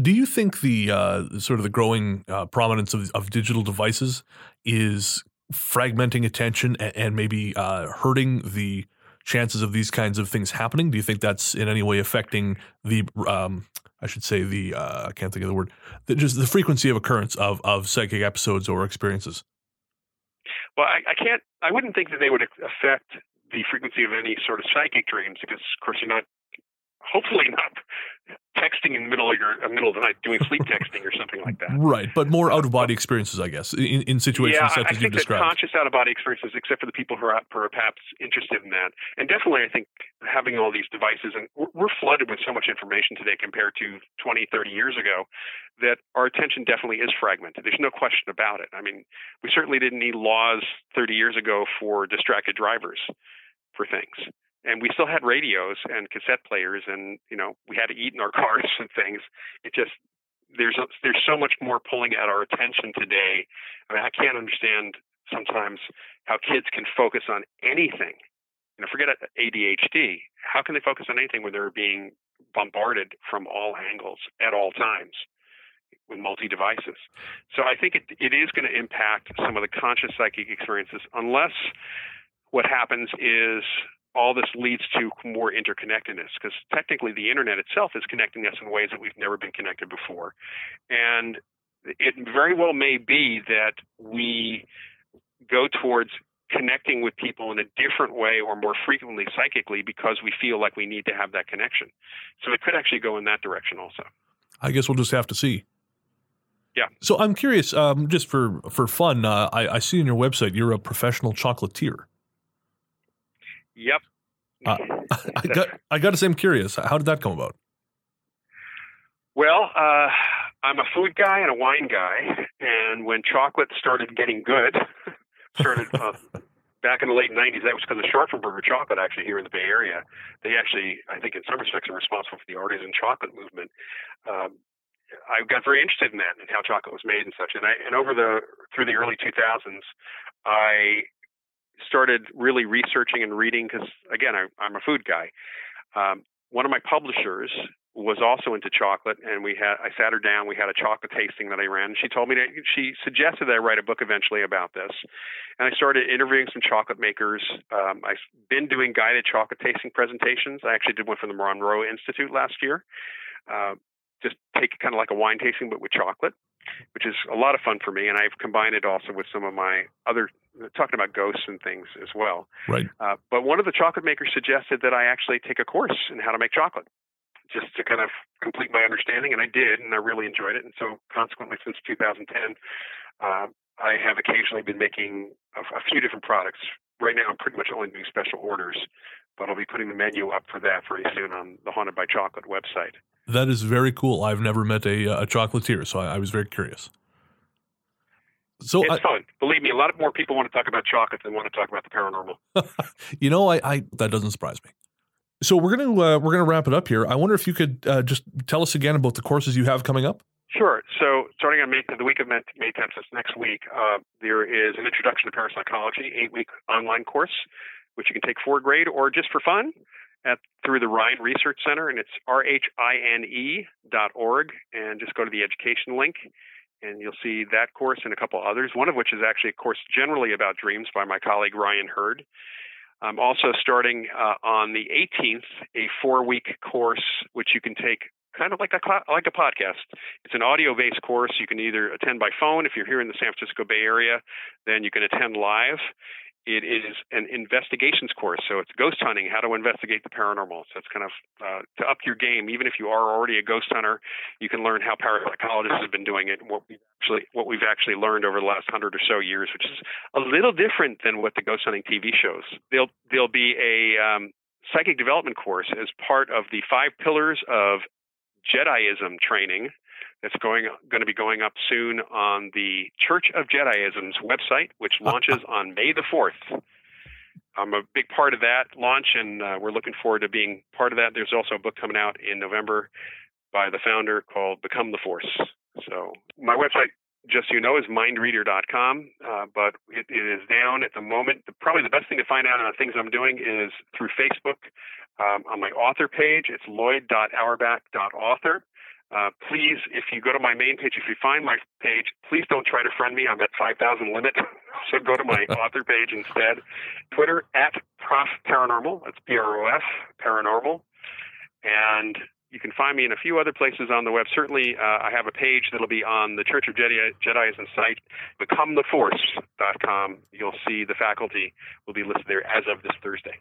Do you think the uh, sort of the growing uh, prominence of, of digital devices is fragmenting attention and, and maybe uh, hurting the chances of these kinds of things happening? Do you think that's in any way affecting the, um, I should say the, uh, I can't think of the word, the, just the frequency of occurrence of of psychic episodes or experiences? Well, I, I can't. I wouldn't think that they would affect the frequency of any sort of psychic dreams because, of course, you're not hopefully not texting in the middle of your uh, middle of the night doing sleep texting or something like that. Right, but more out of body experiences, I guess, in, in situations yeah, such I as think you've described. Conscious out of body experiences, except for the people who are perhaps interested in that, and definitely, I think having all these devices and we're flooded with so much information today compared to 20, 30 years ago, that our attention definitely is fragmented. There's no question about it. I mean, we certainly didn't need laws 30 years ago for distracted drivers for things and we still had radios and cassette players and you know we had to eat in our cars and things. It just there's there's so much more pulling at our attention today. I mean i can't understand sometimes how kids can focus on anything. You know forget adhd how can they focus on anything when they're being bombarded from all angles at all times with multi devices so i think it, it is going to impact some of the conscious psychic experiences unless what happens is all this leads to more interconnectedness because technically the internet itself is connecting us in ways that we've never been connected before. And it very well may be that we go towards connecting with people in a different way or more frequently psychically because we feel like we need to have that connection. So it could actually go in that direction also. I guess we'll just have to see. Yeah. So I'm curious, um, just for for fun, uh, I, I see on your website you're a professional chocolatier. Yep. Uh, I got I got to say I'm curious. How did that come about? Well, uh, I'm a food guy and a wine guy, and when chocolate started getting good, started uh, back in the late '90s. That was because of Scharffen Berger chocolate, actually here in the Bay Area. They actually, I think, in some respects, are responsible for the artisan chocolate movement. Um, I got very interested in that and how chocolate was made and such. And I and over the through the early 2000s, I started really researching and reading because again I, am a food guy. Um, one of my publishers was also into chocolate and we had i sat her down we had a chocolate tasting that i ran and she told me that she suggested that i write a book eventually about this. And i started interviewing some chocolate makers. Um, i've been doing guided chocolate tasting presentations. I actually did one for the monroe institute last year. Uh, just take kind of like a wine tasting but with chocolate which is a lot of fun for me. And I've combined it also with some of my other talking about ghosts and things as well. Right. Uh, but one of the chocolate makers suggested that I actually take a course in how to make chocolate, just to kind of complete my understanding, and I did, and I really enjoyed it. And so, consequently, since 2010, uh, I have occasionally been making a, a few different products. Right now, I'm pretty much only doing special orders, but I'll be putting the menu up for that very soon on the Haunted by Chocolate website. That is very cool. I've never met a, a chocolatier, so I, I was very curious. So it's I, fun. Believe me, a lot of more people want to talk about chocolate than want to talk about the paranormal. you know, I, I that doesn't surprise me. So we're gonna uh, we're gonna wrap it up here. I wonder if you could uh, just tell us again about the courses you have coming up. Sure. So starting on May, the week of May, May 10th, that's next week, uh, there is an introduction to parapsychology, eight week online course, which you can take for grade or just for fun at through the Rhine Research Center, and it's r h i n e dot org, and just go to the education link, and you'll see that course and a couple others. One of which is actually a course generally about dreams by my colleague Ryan Hurd. I'm also starting uh, on the 18th a four-week course which you can take kind of like a like a podcast. It's an audio-based course. You can either attend by phone if you're here in the San Francisco Bay Area, then you can attend live. It is an investigations course, so it's ghost hunting, how to investigate the paranormal. So it's kind of uh, to up your game. Even if you are already a ghost hunter, you can learn how parapsychologists have been doing it, and what we actually what we've actually learned over the last hundred or so years, which is a little different than what the ghost hunting TV shows. There'll there'll be a um, psychic development course as part of the five pillars of Jediism training that's going going to be going up soon on the Church of Jediism's website, which launches on May the fourth. I'm a big part of that launch, and uh, we're looking forward to being part of that. There's also a book coming out in November by the founder called Become the Force. So my website just so you know, is mindreader.com, uh, but it, it is down at the moment. Probably the best thing to find out on the things I'm doing is through Facebook. Um, on my author page, it's loyd.auerbach.author. Uh, please, if you go to my main page, if you find my page, please don't try to friend me. I'm at 5,000 limit. so go to my author page instead. Twitter at Prof Paranormal. That's P R O F Paranormal. And you can find me in a few other places on the web. Certainly, uh, I have a page that'll be on the Church of Jedi, Jediism site, becometheforce.com. You'll see the faculty will be listed there as of this Thursday.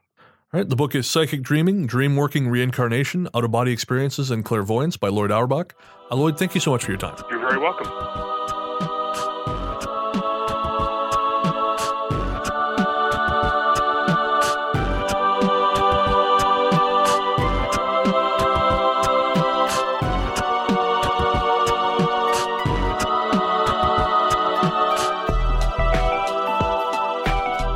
All right, the book is Psychic Dreaming, Dream Working Reincarnation, Out of Body Experiences, and Clairvoyance by Loyd Auerbach. Uh, Loyd, thank you so much for your time. You're very welcome.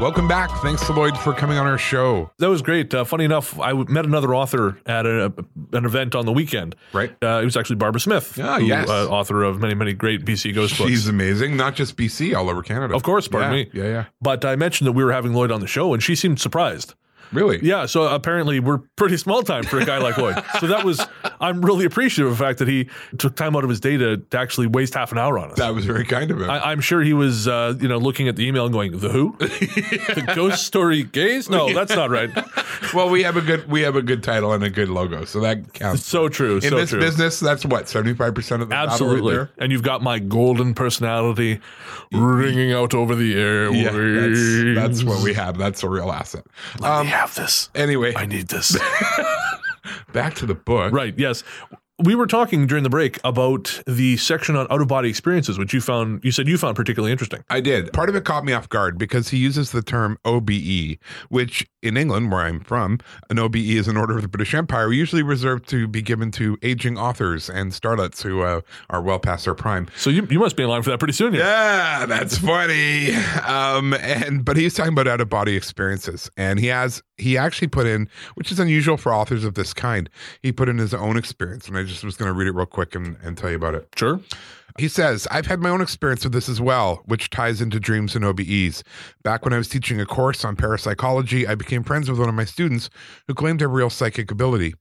Welcome back. Thanks to Loyd for coming on our show. That was great. Uh, funny enough, I met another author at a, an event on the weekend. Right. Uh, it was actually Barbara Smith. Ah, who, yes. Uh, author of many, many great BC ghost books. She's amazing. Not just BC, all over Canada. Of course, pardon yeah, me. Yeah, yeah. But I mentioned that we were having Loyd on the show, and she seemed surprised. Really? Yeah, so apparently we're pretty small time for a guy like Loyd. So that was, I'm really appreciative of the fact that he took time out of his day to, to actually waste half an hour on us. That was very kind of him. I, I'm sure he was, uh, you know, looking at the email and going, "The who? the ghost story gays? No, that's not right." well, we have a good we have a good title and a good logo, so that counts. So true. In so this true. business, that's what seventy five percent of the Absolutely. right and you've got my golden personality ringing out over the there. Yeah, that's, that's what we have. That's a real asset. Um, have this. anyway, I need this. back to the book. right. Yes. We were talking during the break about the section on out of body experiences, which you found, you said you found particularly interesting. I did. Part of it caught me off guard because he uses the term OBE, which in England, where I'm from, an OBE is an Order of the British Empire, usually reserved to be given to aging authors and starlets who uh, are well past their prime. So you, you must be in line for that pretty soon. Yeah. Yeah, that's funny. Um, and but he's talking about out of body experiences, and he has he actually put in, which is unusual for authors of this kind. He put in his own experience, and I just was going to read it real quick and, and tell you about it. Sure. He says, I've had my own experience with this as well, which ties into dreams and OBEs. Back when I was teaching a course on parapsychology, I became friends with one of my students who claimed to have real psychic ability.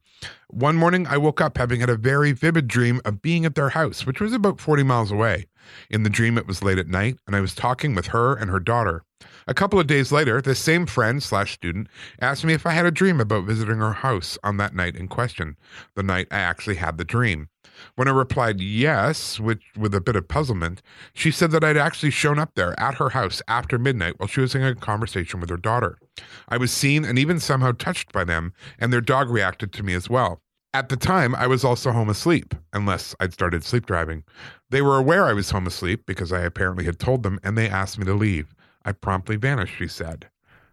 One morning, I woke up having had a very vivid dream of being at their house, which was about 40 miles away. In the dream, it was late at night, and I was talking with her and her daughter. A couple of days later, this same friend slash student asked me if I had a dream about visiting her house on that night in question, the night I actually had the dream. When I replied yes, which with a bit of puzzlement, she said that I'd actually shown up there at her house after midnight while she was having a conversation with her daughter. I was seen and even somehow touched by them, and their dog reacted to me as well. At the time, I was also home asleep, unless I'd started sleep driving. They were aware I was home asleep because I apparently had told them, and they asked me to leave. I promptly vanished, she said.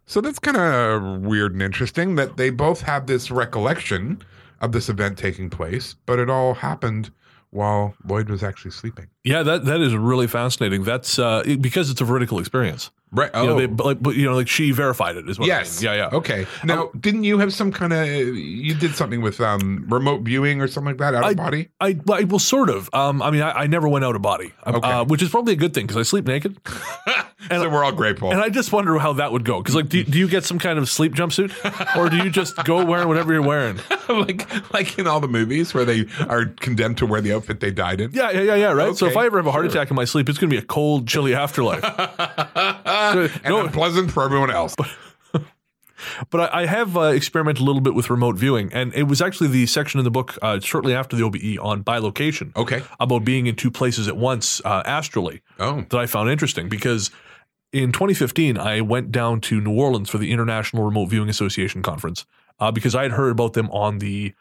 So that's kind of weird and interesting that they both have this recollection of this event taking place, but it all happened while Loyd was actually sleeping. Yeah, that that is really fascinating. That's uh, because it's a veridical experience. Right. You know, they, but, like, but, you know, like she verified it as well. Oh. Yes. Yeah, yeah. Okay. Now, didn't you have some kind of you did something with um remote viewing or something like that out of body? I, I well, sort of. Um, I mean, I, I never went out of body, uh, which is probably a good thing because I sleep naked, so we're all grateful. and I just wonder how that would go. Because like, do, do you get some kind of sleep jumpsuit, or do you just go wearing whatever you're wearing? like like in all the movies where they are condemned to wear the outfit they died in. Yeah, yeah, yeah, yeah. Right. So if I ever have a heart attack in my sleep, it's going to be a cold, chilly afterlife. and no, unpleasant for everyone else. But I, I have uh, experimented a little bit with remote viewing, and it was actually the section in the book uh, shortly after the OBE on bilocation. Okay. About being in two places at once uh, astrally Oh. that I found interesting because in 2015 I went down to New Orleans for the International Remote Viewing Association conference uh, because I had heard about them on the.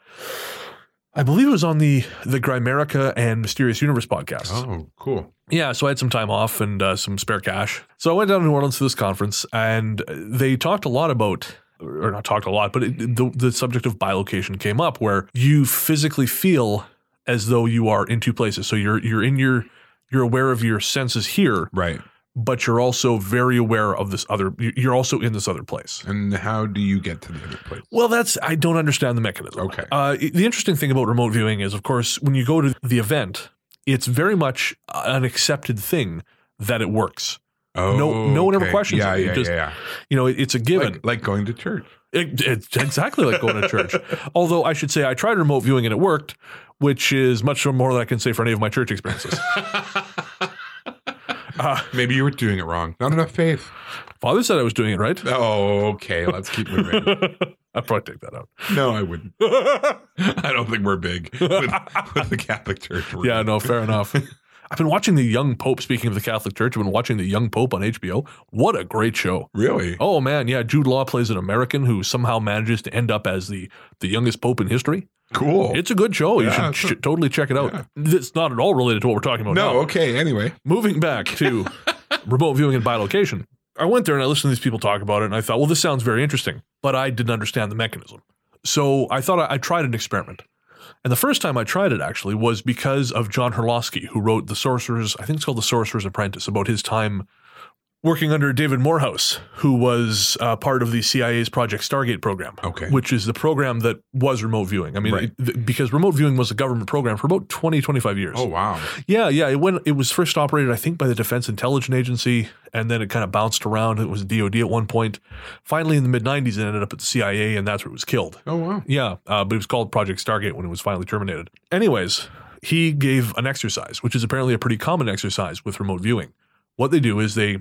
I believe it was on the the Grimerica and Mysterious Universe podcast. Oh, cool. Yeah, so I had some time off and uh, some spare cash. So I went down to New Orleans to this conference, and they talked a lot about, or not talked a lot, but it, the, the subject of bilocation came up, where you physically feel as though you are in two places. So you're you're in your you're aware of your senses here, Right. But you're also very aware of this other. You're also in this other place. And how do you get to the other place? Well, that's I don't understand the mechanism. Okay. Uh, the interesting thing about remote viewing is, of course, when you go to the event, it's very much an accepted thing that it works. Oh, No- no one ever questions Yeah, it. Yeah, just- yeah. You know, it- it's a given. Like, like going to church. It, it's exactly like going to church. Although I should say I tried remote viewing and it worked, which is much more than I can say for any of my church experiences. Uh, Maybe you were doing it wrong. Not enough faith. Father said I was doing it right. Oh, okay. Let's keep moving. I'd probably take that out. no, I wouldn't. I don't think we're big with, with the Catholic Church. Yeah, big. no, fair enough. I've been watching The Young Pope. Speaking of the Catholic Church, I've been watching The Young Pope on HBO. What a great show. Really? Oh man, yeah. Jude Law plays an American who somehow manages to end up as the the youngest pope in history. Cool. It's a good show. You Yeah, should sh- totally check it out. yeah. It's not at all related to what we're talking about no, now. okay. Anyway. Moving back to remote viewing and bilocation, I went there and I listened to these people talk about it, and I thought, well, this sounds very interesting, but I didn't understand the mechanism. So I thought I, I tried an experiment. And the first time I tried it actually was because of John Herlosky, who wrote The Sorcerer's, I think it's called The Sorcerer's Apprentice, about his time working under David Morehouse, who was uh, part of the CIA's Project Stargate program, Okay. which is the program that was remote viewing. I mean, Right. it- th- because remote viewing was a government program for about 20, 25 years. Oh, wow. Yeah, yeah. It went. It was first operated, I think, by the Defense Intelligence Agency, and then it kind of bounced around. It was DoD at one point. Finally, in the mid '90s, it ended up at the CIA, and that's where it was killed. Oh, wow. Yeah, uh, but it was called Project Stargate when it was finally terminated. Anyways, he gave an exercise, which is apparently a pretty common exercise with remote viewing. What they do is they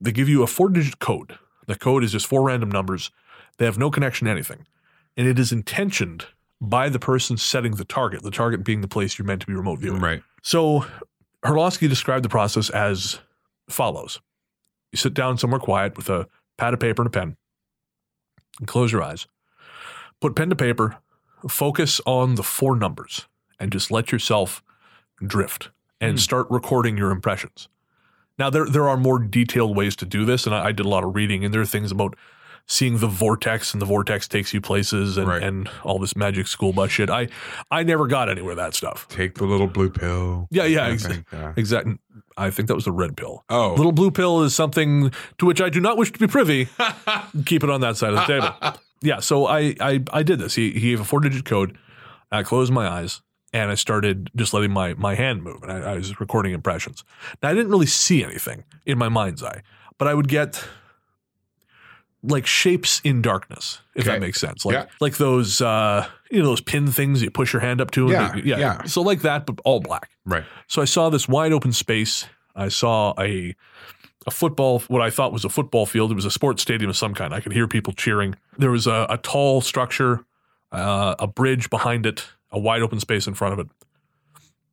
they give you a four-digit code. The code is just four random numbers. They have no connection to anything, and it is intentioned by the person setting the target. The target being the place you're meant to be remote viewing. Right. So Herlosky described the process as follows. You sit down somewhere quiet with a pad of paper and a pen and close your eyes. Put pen to paper, focus on the four numbers and just let yourself drift and Hmm. start recording your impressions. Now there there are more detailed ways to do this, and I, I did a lot of reading, and there are things about seeing the vortex, and the vortex takes you places, and, Right. and all this magic school bus shit. I I never got anywhere with that stuff. Take the little blue pill. Yeah, yeah. Yeah. Uh, exactly. I think that was the red pill. Oh. Little blue pill is something to which I do not wish to be privy. Keep it on that side of the table. Yeah. So I I, I did this. He, he gave a four digit code. I closed my eyes and I started just letting my my hand move, and I, I was recording impressions. Now I didn't really see anything in my mind's eye, but I would get like shapes in darkness, if Okay. that makes sense. Like Yeah. like those uh you know those pin things you push your hand up to. and Yeah, they- yeah. So like that, but all black. Right. So I saw this wide open space. I saw a a football, what I thought was a football field. It was a sports stadium of some kind. I could hear people cheering. There was a, a tall structure, uh, a bridge behind it, a wide open space in front of it.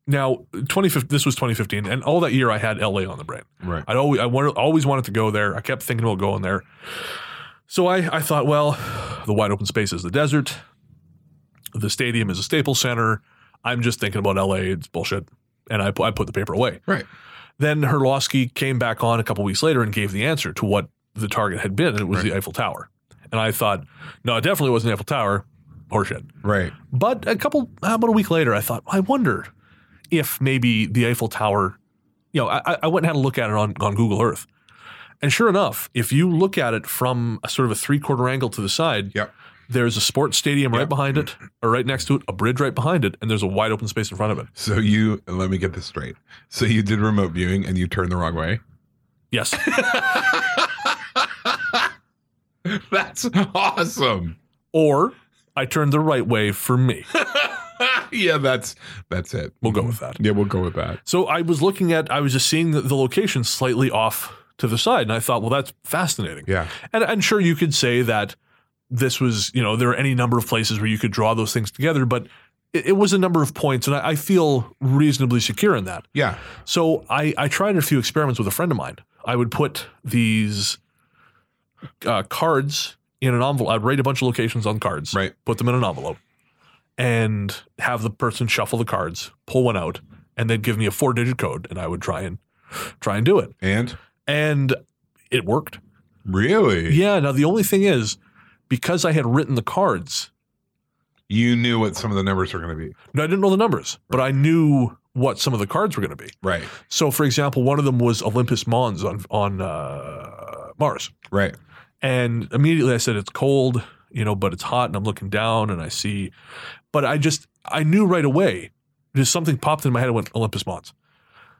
Now, 2015, this was 2015, and all that year I had LA on the brain. Right. I'd always, I wanted, always wanted to go there. I kept thinking about going there. So I, I thought, well, the wide open space is the desert. The stadium is a Staples Center. I'm just thinking about LA. It's bullshit. And I, I put the paper away. Right. Then Herlosky came back on a couple weeks later and gave the answer to what the target had been, and it was Right. the Eiffel Tower. And I thought, no, it definitely wasn't the Eiffel Tower. Horseshit. Right. But a couple, uh, about a week later, I thought, I wonder if maybe the Eiffel Tower, you know, I, I went and had a look at it on, on Google Earth. And sure enough, if you look at it from a sort of a three quarter angle to the side, Yep. there's a sports stadium right Yep. behind it, or right next to it, a bridge right behind it, and there's a wide open space in front of it. So you let me get this straight. So you did remote viewing and you turned the wrong way. Yes. That's awesome. or I turned the right way for me. yeah, that's that's it. We'll go with that. Yeah, we'll go with that. So I was looking at, I was just seeing the, the location slightly off to the side, and I thought, well, that's fascinating. Yeah. And I'm sure you could say that this was, you know, there are any number of places where you could draw those things together, but it, it was a number of points, and I, I feel reasonably secure in that. Yeah. So I, I tried a few experiments with a friend of mine. I would put these uh, cards in an envelope. I'd write a bunch of locations on cards, Right. put them in an envelope, and have the person shuffle the cards, pull one out, and they'd give me a four digit code, and I would try and try and do it. And And it worked. really, Yeah. Now the only thing is, because I had written the cards, you knew what some of the numbers were going to be. no, I didn't know the numbers, but I knew what some of the cards were going to be. Right. So, for example, one of them was Olympus Mons on on uh, Mars, Right. And immediately I said it's cold, you know, but it's hot, and I'm looking down and I see, but I just I knew right away just something popped in my head and went Olympus Mons.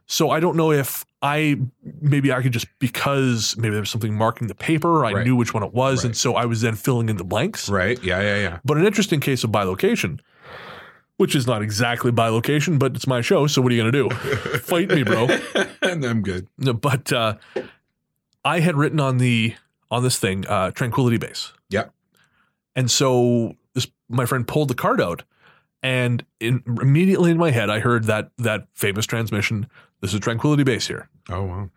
So I don't know if I maybe I could just because maybe there was something marking the paper, I Right. knew which one it was, and so I was then filling in the blanks. Right. Yeah. Yeah. Yeah. But an interesting case of bilocation, which is not exactly bilocation, but it's my show. So what are you going to do? Fight me, bro. and I'm good. No, but uh, I had written on the on this thing uh, Tranquility Base. Yep. And so this my friend pulled the card out, and in, immediately in my head I heard that that famous transmission. This is Tranquility Base here. Oh wow.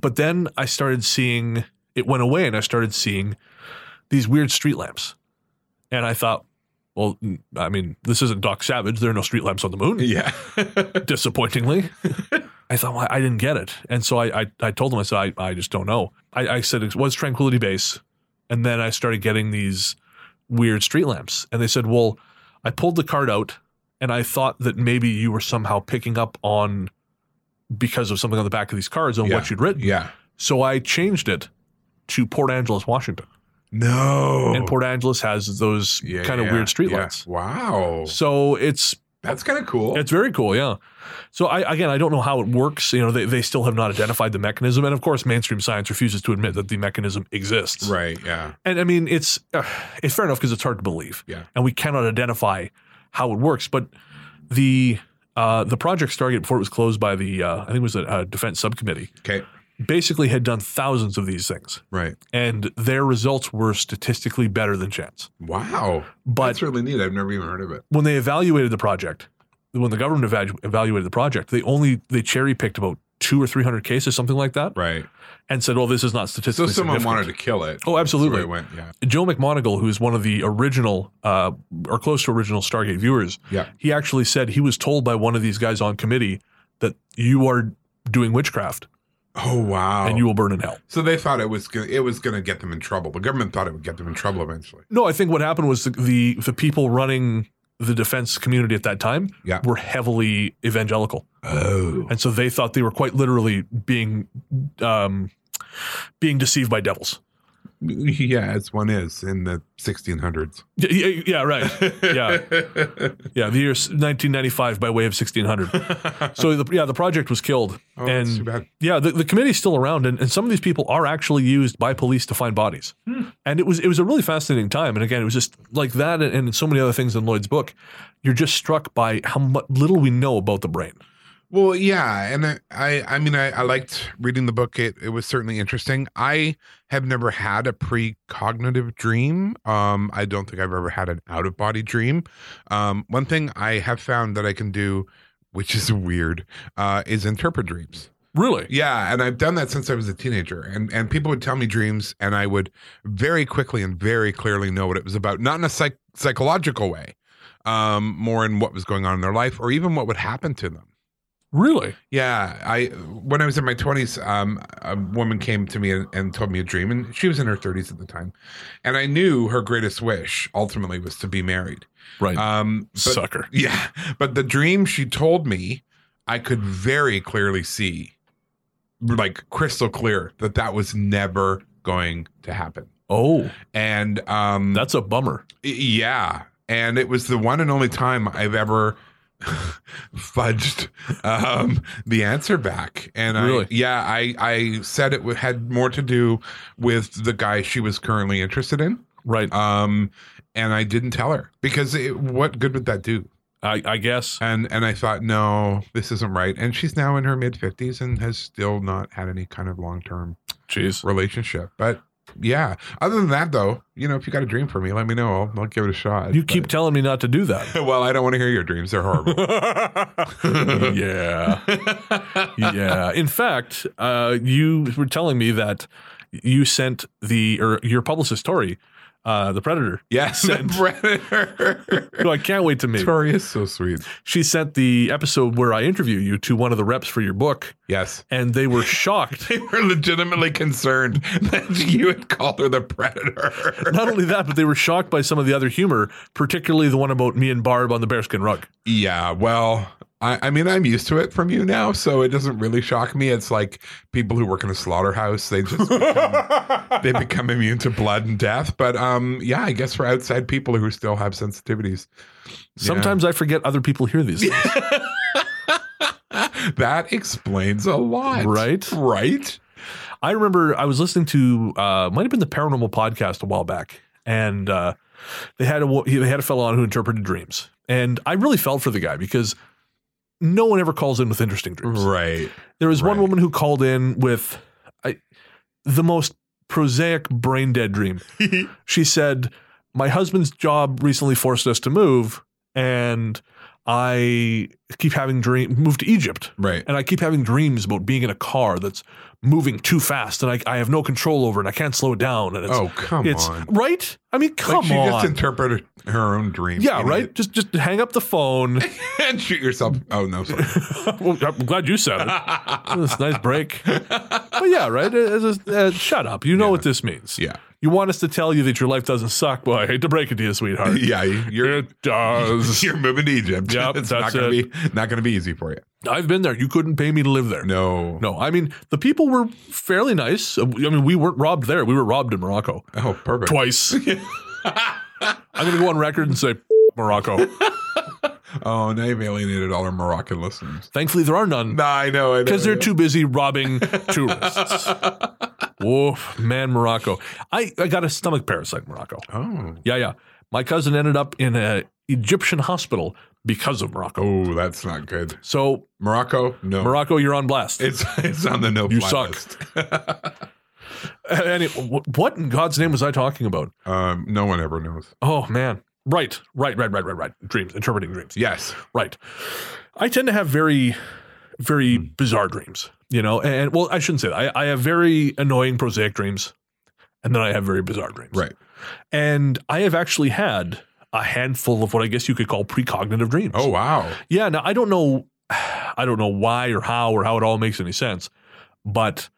But then I started seeing it went away, and I started seeing these weird street lamps, and I thought. Well, I mean, this isn't Doc Savage. There are no street lamps on the moon Yeah. disappointingly. I thought well, I didn't get it, and so I I, I told them I said I, I just don't know. I, I said it was Tranquility Base, and then I started getting these weird street lamps, and they said, well, I pulled the card out, and I thought that maybe you were somehow picking up on because of something on the back of these cards on Yeah. what you'd written. yeah. So I changed it to Port Angeles, Washington, No. and Port Angeles has those. Yeah, kind of yeah, weird street yeah. lights. Wow. So it's That's kind of cool. It's very cool, yeah. So I again, I don't know how it works. You know, they, they still have not identified the mechanism, and of course, mainstream science refuses to admit that the mechanism exists. right. Yeah. And I mean, it's uh, it's fair enough because it's hard to believe, Yeah. and we cannot identify how it works. But the uh, the project Stargate before it was closed by the uh, I think it was a, uh defense subcommittee Okay. Basically had done thousands of these things, Right. and their results were statistically better than chance. Wow. But That's really neat. I've never even heard of it. when they evaluated the project, when the government evalu- evaluated the project, they only they cherry picked about two or three hundred cases, something like that, Right. and said, "Well, this is not statistically." So statistically." someone significant." wanted to kill it. Oh, absolutely. It went. Yeah. Joe McMoneagle, who's one of the original uh, or close to original Stargate viewers, Yeah. he actually said he was told by one of these guys on committee that you are doing witchcraft Oh wow. and you will burn in hell. so they thought it was gonna, it was going to get them in trouble. The government thought it would get them in trouble eventually. No, I think what happened was the the, the people running the defense community at that time Yeah. were heavily evangelical. Oh. and so they thought they were quite literally being um, being deceived by devils. Yeah, as one is in the 1600s. Yeah, yeah, right. Yeah, yeah. The year 1995 by way of 1600. So the, yeah, the project was killed, Oh, that's too and bad. yeah, the, the committee's still around, and, and some of these people are actually used by police to find bodies. Hmm. And it was it was a really fascinating time. And again, it was just like that, and, and so many other things in Loyd's book. You're just struck by how much little we know about the brain. Well, yeah, and I, I, I mean, I, I liked reading the book. It, it was certainly interesting. I have never had a precognitive dream. Um, I don't think I've ever had an out of body dream. Um, one thing I have found that I can do, which is weird, uh, is interpret dreams. Really? Yeah, and I've done that since I was a teenager. And and people would tell me dreams, and I would very quickly and very clearly know what it was about, not in a psych- psychological way, um, more in what was going on in their life, or even what would happen to them. Really? Yeah, I when I was in my twenties, um, a woman came to me and, and told me a dream, and she was in her thirties at the time, and I knew her greatest wish ultimately was to be married. Right. Um, but- Sucker. yeah, but the dream she told me, I could very clearly see, like crystal clear, that that was never going to happen. Oh, And um, that's a bummer. Yeah. And it was the one and only time I've ever fudged um, the answer back. And I, yeah, I, I said it had more to do with the guy she was currently interested in. Right. Um, and I didn't tell her because it, what good would that do? I, I guess. And and I thought, no, this isn't right. And she's now in her mid fifties and has still not had any kind of long term Jeez. relationship. But yeah, other than that, though, you know, if you got a dream for me, let me know. I'll, I'll give it a shot. You keep But- telling me not to do that. well, I don't want to hear your dreams. They're horrible. yeah. Yeah. In fact, uh, you were telling me that you sent the, or your publicist, Tori, uh, the Predator, yes, Sent- Predator. who I can't wait to meet. Tori is so sweet. She sent the episode where I interview you to one of the reps for your book, Yes. and they were shocked. They were legitimately concerned that you had called her the Predator. Not only that, but they were shocked by some of the other humor, particularly the one about me and Barb on the bearskin rug. yeah, well, I, I mean, I'm used to it from you now, so it doesn't really shock me. It's like people who work in a slaughterhouse; they just become, they become immune to blood and death. But um, yeah, I guess for outside people who still have sensitivities, Sometimes I forget other people hear these things. that explains a lot, Right? Right. I remember I was listening to uh might have been the paranormal podcast a while back, and uh, they had a they had a fellow on who interpreted dreams, and I really felt for the guy because no one ever calls in with interesting dreams. Right. There was one woman who called in with I, the most prosaic brain dead dream. she said, "My husband's job recently forced us to move, and I keep having dream move to Egypt." Right. and I keep having dreams about being in a car that's moving too fast and I, I have no control over it and I can't slow it down and it's Oh, come it's on. right I mean come like she on just interpreted her own dream. yeah right it. just just hang up the phone and shoot yourself. Oh no, sorry. well, I'm glad you said it this nice break but yeah right It's just, uh, shut up you know what this means yeah. You want us to tell you that your life doesn't suck well I hate to break it to you sweetheart Yeah, you're it does you're moving to Egypt. Yep, it's not gonna it. be not gonna be easy for you. I've been there you couldn't pay me to live there No. no I mean the people were fairly nice I mean we weren't robbed there we were robbed in Morocco Oh, perfect. twice. I'm going to go on record and say Morocco. Oh, now you've alienated all our Moroccan listeners. Thankfully, there are none No, I know. I know, because they're too busy robbing tourists. Whoa, man, Morocco. I, I got a stomach parasite in Morocco. Oh. Yeah, yeah. My cousin ended up in an Egyptian hospital because of Morocco. Oh, that's not good. So, Morocco? No. Morocco, you're on blast. It's it's on the no You suck. and it, what in God's name was I talking about? um, no one ever knows. Oh, man. Right, right, right, right, right, right. Dreams, interpreting dreams. Yes. Right. I tend to have very, very hmm. bizarre dreams, you know, and well, I shouldn't say that. I, I have very annoying, prosaic dreams, and then I have very bizarre dreams. Right. And I have actually had a handful of what I guess you could call precognitive dreams. Oh wow. yeah. Now, I don't know, I don't know why or how or how it all makes any sense, but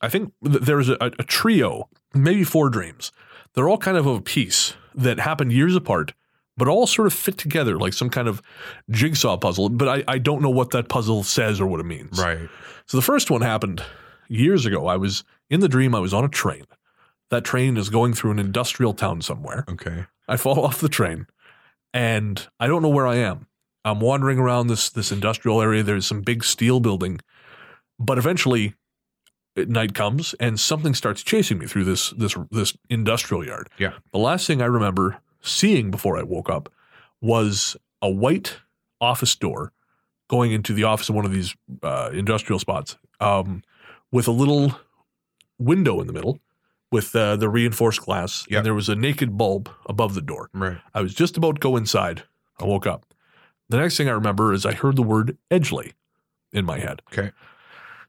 I think th- there's a, a trio, maybe four dreams. They're all kind of of a piece that happened years apart, but all sort of fit together like some kind of jigsaw puzzle. But I, I don't know what that puzzle says or what it means. Right. So the first one happened years ago. I was in the dream, I was on a train. That train is going through an industrial town somewhere. Okay. I fall off the train and I don't know where I am. I'm wandering around this this industrial area. There's some big steel building, but eventually night comes and something starts chasing me through this this this industrial yard. Yeah. The last thing I remember seeing before I woke up was a white office door going into the office of one of these uh, industrial spots um, with a little window in the middle with uh, the reinforced glass. Yep. And there was a naked bulb above the door. Right. I was just about to go inside. I woke up. The next thing I remember is I heard the word Edgely in my head. Okay.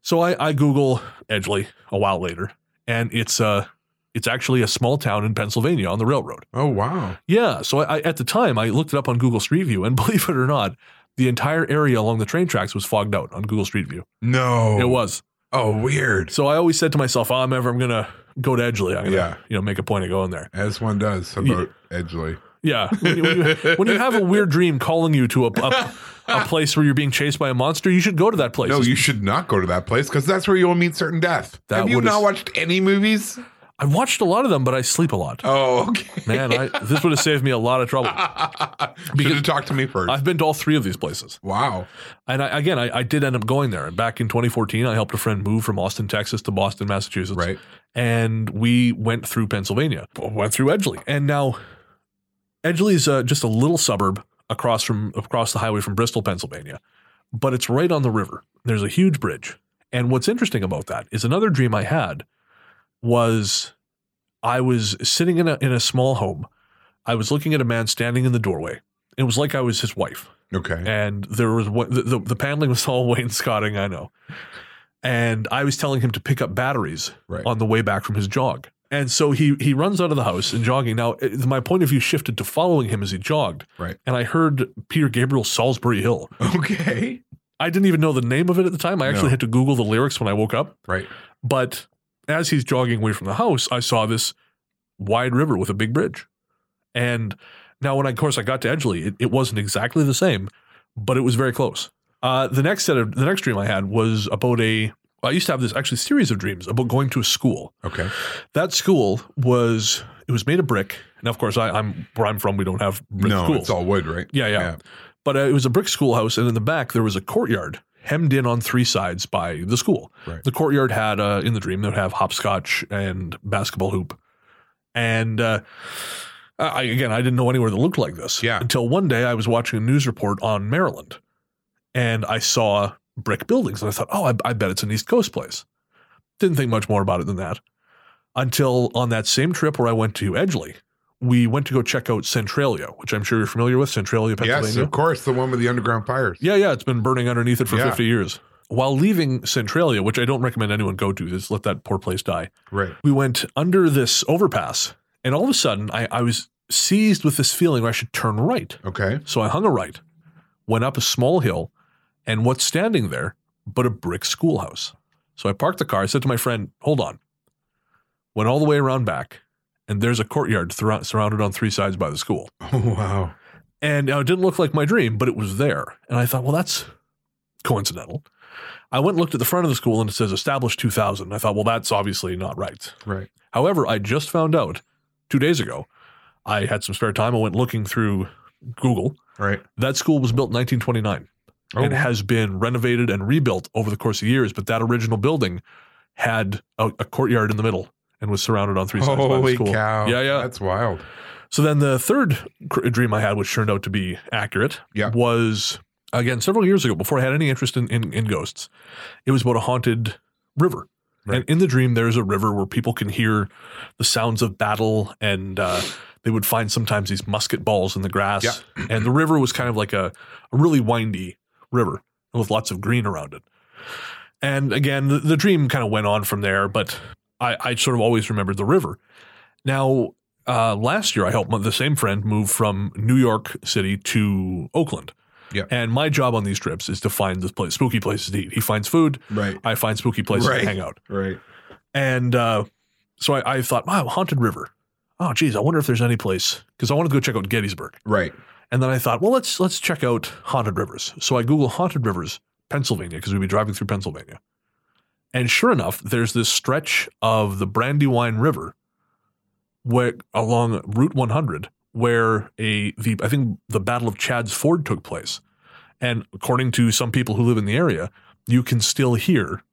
So I, I Google Edgely a while later, and it's uh it's actually a small town in Pennsylvania on the railroad. Oh wow. Yeah. So I, I at the time I looked it up on Google Street View, and believe it or not, the entire area along the train tracks was fogged out on Google Street View. No. It was. Oh weird. So I always said to myself, oh, I'm ever I'm gonna go to Edgely. I'm gonna Yeah. you know make a point of going there. As one does about Edgely. Yeah. When you, when, you, when you have a weird dream calling you to a, a, a place where you're being chased by a monster, you should go to that place. No, you should not go to that place because that's where you'll meet certain death. That Have you not watched any movies? I've watched a lot of them, but I sleep a lot. Oh, okay. Man, I, this would have saved me a lot of trouble. Should have talked to me 1st I've been to all three of these places. wow. And I, again, I, I did end up going there. And back in 2014, I helped a friend move from Austin, Texas to Boston, Massachusetts. Right. And we went through Pennsylvania, went through Edgely. And now Edgely is uh, just a little suburb across from across the highway from Bristol, Pennsylvania, but it's right on the river. There's a huge bridge. And what's interesting about that is another dream I had was I was sitting in a in a small home. I was looking at a man standing in the doorway. It was like I was his wife Okay. and there was one, the, the, the paneling was all wainscoting, I know. And I was telling him to pick up batteries Right. on the way back from his jog. And so he he runs out of the house and jogging. Now, my point of view shifted to following him as he jogged. Right. And I heard Peter Gabriel's Solsbury Hill. Okay. I didn't even know the name of it at the time. I actually No. had to Google the lyrics when I woke up. Right. But as he's jogging away from the house, I saw this wide river with a big bridge. And now, when I, of course I got to Edgely, it, it wasn't exactly the same, but it was very close. Uh, the next set of the next dream I had was about a. I used to have this actually series of dreams about going to a school. Okay. That school was it was made of brick. Now, of course, I, I'm where I'm from. We don't have brick no, schools. it's all wood, right? Yeah, yeah. But uh, it was a brick schoolhouse, and in the back there was a courtyard hemmed in on three sides by the school. Right. The courtyard had, uh, in the dream, it would have hopscotch and basketball hoop. And uh, I, again, I didn't know anywhere that looked like this. Yeah. Until one day I was watching a news report on Maryland, and I saw brick buildings, and I thought, oh, I, I bet it's an East Coast place. Didn't think much more about it than that. Until on that same trip where I went to Edgely, we went to go check out Centralia, which I'm sure you're familiar with, Centralia, Pennsylvania. Yes, of course, the one with the underground fires. Yeah, yeah, it's been burning underneath it for Yeah. 50 years. While leaving Centralia, which I don't recommend anyone go to, just let that poor place die. Right. We went under this overpass, and all of a sudden, I, I was seized with this feeling where I should turn right. Okay. So I hung a right, went up a small hill, and what's standing there but a brick schoolhouse? So I parked the car. I said to my friend, "Hold on." Went all the way around back, and there's a courtyard thro- surrounded on three sides by the school. Oh wow. And uh, it didn't look like my dream, but it was there. And I thought, well, that's coincidental. I went and looked at the front of the school and it says established 2000. I thought, well, that's obviously not right. Right. However, I just found out two days ago, I had some spare time. I went looking through Google. Right. That school was built in 1929 Oh, and has been renovated and rebuilt over the course of years. But that original building had a, a courtyard in the middle and was surrounded on three sides by the holy school. cow. Yeah, yeah. That's wild. So then the third cr- dream I had, which turned out to be accurate, Yeah. was again several years ago before I had any interest in, in, in ghosts. It was about a haunted river. Right. And in the dream, there's a river where people can hear the sounds of battle, and uh, they would find sometimes these musket balls in the grass. Yeah. And the river was kind of like a, a really windy river with lots of green around it. And again, the, the dream kind of went on from there, but I, I sort of always remembered the river. Now, uh, last year, I helped the same friend move from New York City to Oakland. Yeah. And my job on these trips is to find this place, spooky places to eat. He finds food, Right. I find spooky places Right. to hang out. Right. And uh, so I, I thought, wow, haunted river. Oh, geez, I wonder if there's any place because I wanted to go check out Gettysburg. Right. And then I thought, well, let's let's check out haunted rivers. So I Google haunted rivers, Pennsylvania, because we'd be driving through Pennsylvania. And sure enough, there's this stretch of the Brandywine River, where along Route 100, where a the I think the Battle of Chadds Ford took place. And according to some people who live in the area, you can still hear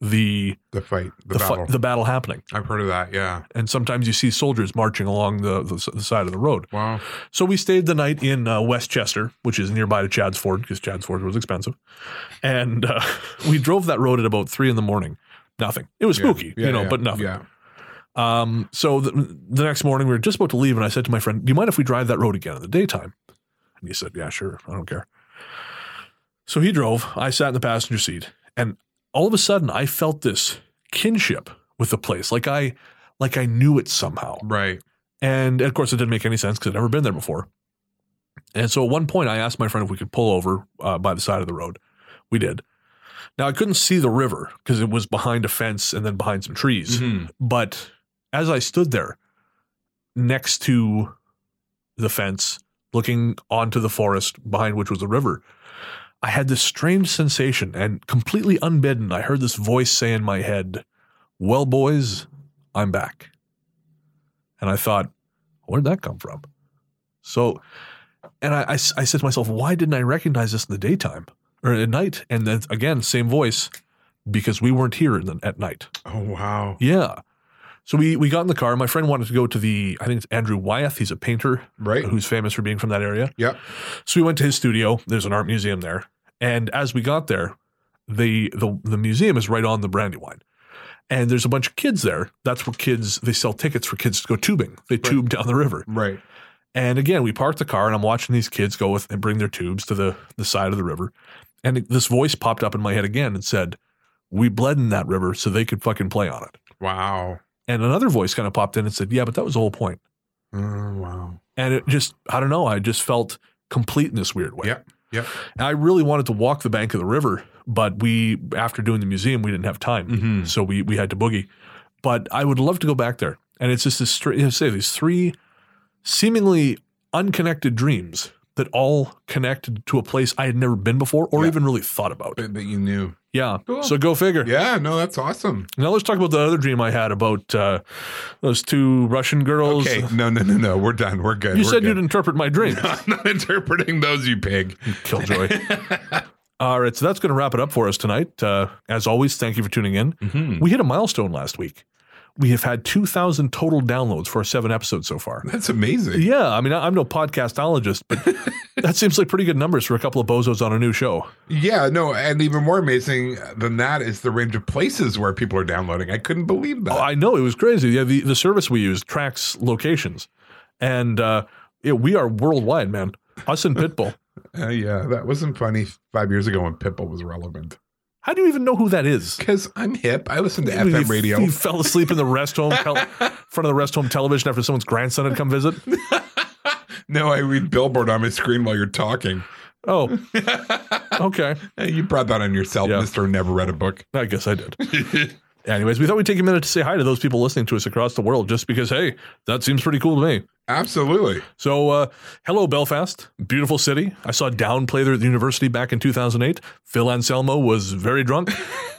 the The fight. The, the, battle. Fi- the battle happening. I've heard of that. Yeah. And sometimes you see soldiers marching along the, the, the side of the road. Wow. So we stayed the night in uh, West Chester, which is nearby to Chadds Ford because Chadds Ford was expensive. And uh, we drove that road at about three in the morning. Nothing. It was Yeah. spooky, Yeah, you know, yeah. but nothing. Yeah. Um, so the, the next morning we were just about to leave, and I said to my friend, "Do you mind if we drive that road again in the daytime?" And he said, "Yeah, sure. I don't care." So he drove. I sat in the passenger seat, and all of a sudden, I felt this kinship with the place, like I, like I knew it somehow. Right. And of course, it didn't make any sense because I'd never been there before. And so at one point, I asked my friend if we could pull over uh, by the side of the road. We did. Now, I couldn't see the river because it was behind a fence and then behind some trees. Mhm. But as I stood there next to the fence, looking onto the forest behind which was the river, I had this strange sensation and completely unbidden, I heard this voice say in my head, Well, boys, I'm back. And I thought, Where'd that come from? So, and I said to myself, Why didn't I recognize this in the daytime or at night? And then again, same voice, because we weren't here in the, at night. Oh wow. Yeah. So we we got in the car. My friend wanted to go to the I think it's Andrew Wyeth. He's a painter Right. who's famous for being from that area. Yep. So we went to his studio. There's an art museum there. And as we got there, the the the museum is right on the Brandywine. And there's a bunch of kids there. That's where kids they sell tickets for kids to go tubing. They tube down the river. Right. And again, we parked the car and I'm watching these kids go with and bring their tubes to the, the side of the river. And this voice popped up in my head again and said, We bled in that river so they could fucking play on it. Wow. And another voice kind of popped in and said, Yeah, but that was the whole point. Oh wow. And it just, I don't know, I just felt complete in this weird way. Yeah. Yep. And I really wanted to walk the bank of the river, but we, after doing the museum, we didn't have time. Mhm. So we, we had to boogie. But I would love to go back there. And it's just this, straight, you know, say these three seemingly unconnected dreams, that all connected to a place I had never been before or Yeah. even really thought about. That that you knew. Yeah. Cool. So go figure. Yeah, no, that's awesome. Now let's talk about the other dream I had about uh, those two Russian girls. Okay, no, no, no, no. We're done. We're good. You We're said good. you'd interpret my dreams. I'm not interpreting those, you pig. Killjoy. All right, so that's going to wrap it up for us tonight. Uh, as always, thank you for tuning in. Mm-hmm. We hit a milestone last week. We have had 2,000 total downloads for our seven episodes so far. That's amazing. Yeah, I mean, I'm no podcastologist, but that seems like pretty good numbers for a couple of bozos on a new show. Yeah, no, and even more amazing than that is the range of places where people are downloading. I couldn't believe that. Oh, I know it was crazy. Yeah, the, the service we use tracks locations, and uh, yeah, we are worldwide, man. Us and Pitbull. Uh, yeah, that wasn't funny five years ago when Pitbull was relevant. How do you even know who that is? Because I'm hip. I listen to You- FM you- radio. You fell asleep in the rest home tel- front of the rest home television after someone's grandson had come visit. No, I read Billboard on my screen while you're talking. Oh, okay. You brought that on yourself, Yeah. Mister. Never read a book. I guess I did. Anyways, we thought we'd take a minute to say hi to those people listening to us across the world, just because hey, that seems pretty cool to me. Absolutely. So, uh, hello, Belfast, beautiful city. I saw Down play there at the university back in 2008. Phil Anselmo was very drunk.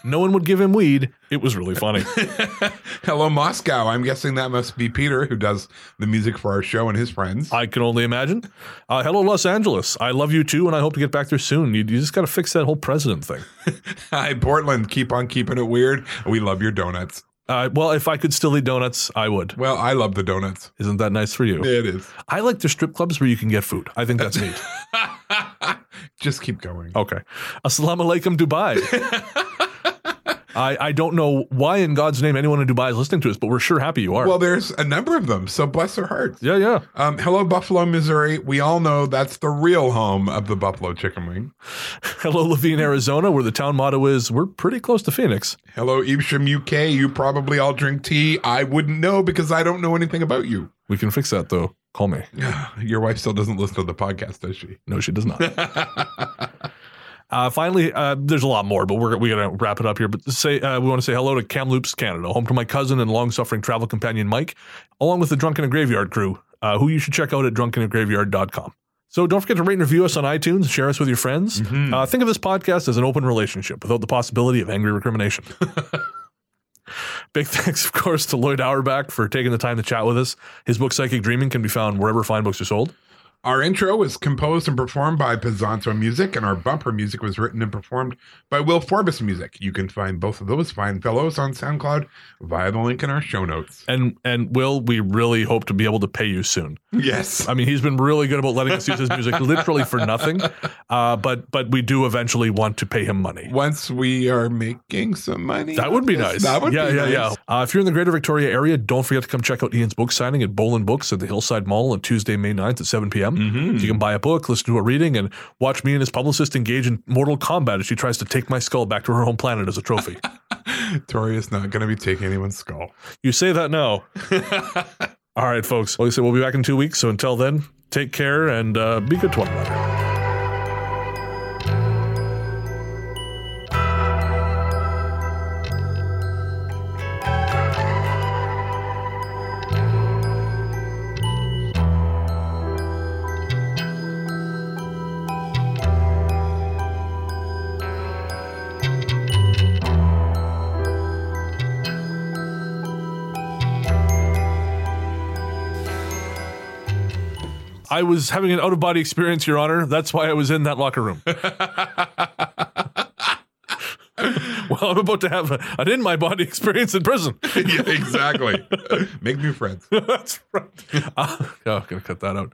no one would give him weed. It was really funny. Hello, Moscow. I'm guessing that must be Peter, who does the music for our show and his friends. I can only imagine. Uh, hello, Los Angeles. I love you too, and I hope to get back there soon. You, you just got to fix that whole president thing. Hi, Portland. Keep on keeping it weird. We love your donuts. Uh, well, if I could still eat donuts, I would. Well, I love the donuts. Isn't that nice for you? It is. I like the strip clubs where you can get food. I think that's neat. Just keep going. Okay. Assalamu alaikum, Dubai. I, I don't know why in God's name anyone in Dubai is listening to us, but we're sure happy you are. Well, there's a number of them, so bless their hearts. yeah, yeah. Um, hello, Buffalo, Missouri. We all know that's the real home of the Buffalo Chicken Wing. Hello, Laveen, Arizona, where the town motto is we're pretty close to Phoenix. Hello, Evesham, UK. You probably all drink tea. I wouldn't know because I don't know anything about you. We can fix that though. Call me. Yeah. Your wife still doesn't listen to the podcast, does she? No, she does not. Uh, finally, uh, there's a lot more, but we're we gotta wrap it up here. But say uh, we want to say hello to Kamloops, Canada, home to my cousin and long-suffering travel companion Mike, along with the Drunken and Graveyard crew, uh, who you should check out at drunkenandgraveyard.com. So don't forget to rate and review us on iTunes, share us with your friends. Uh, think of this podcast as an open relationship without the possibility of angry recrimination. Big thanks, of course, to Loyd Auerbach for taking the time to chat with us. His book Psychic Dreaming can be found wherever fine books are sold. Our intro was composed and performed by Podzontom Music, and our bumper music was written and performed by Wil Forbis Music. You can find both of those fine fellows on SoundCloud via the link in our show notes. And and Will, we really hope to be able to pay you soon. Yes. I mean, he's been really good about letting us use his music literally for nothing. Uh, but but we do eventually want to pay him money. Once we are making some money. That would be Yes, nice. That would yeah, be yeah, nice. yeah. Uh, if you're in the greater Victoria area, don't forget to come check out Ian's book signing at Bolen Books at the Hillside Mall on Tuesday, May 9th at 7 p.m. Mm-hmm. You can buy a book, listen to a reading, and watch me and his publicist engage in mortal combat as she tries to take my skull back to her home planet as a trophy. Tori is not going to be taking anyone's skull. you say that now. All right, folks. Like I said, we'll be back in two weeks. So until then, take care and uh, be good to one another. I was having an out of body experience, Your Honor. That's why I was in that locker room. well, I'm about to have a, an in my body experience in prison. yeah, exactly. Make new friends. That's right. Uh, oh, gonna cut that out.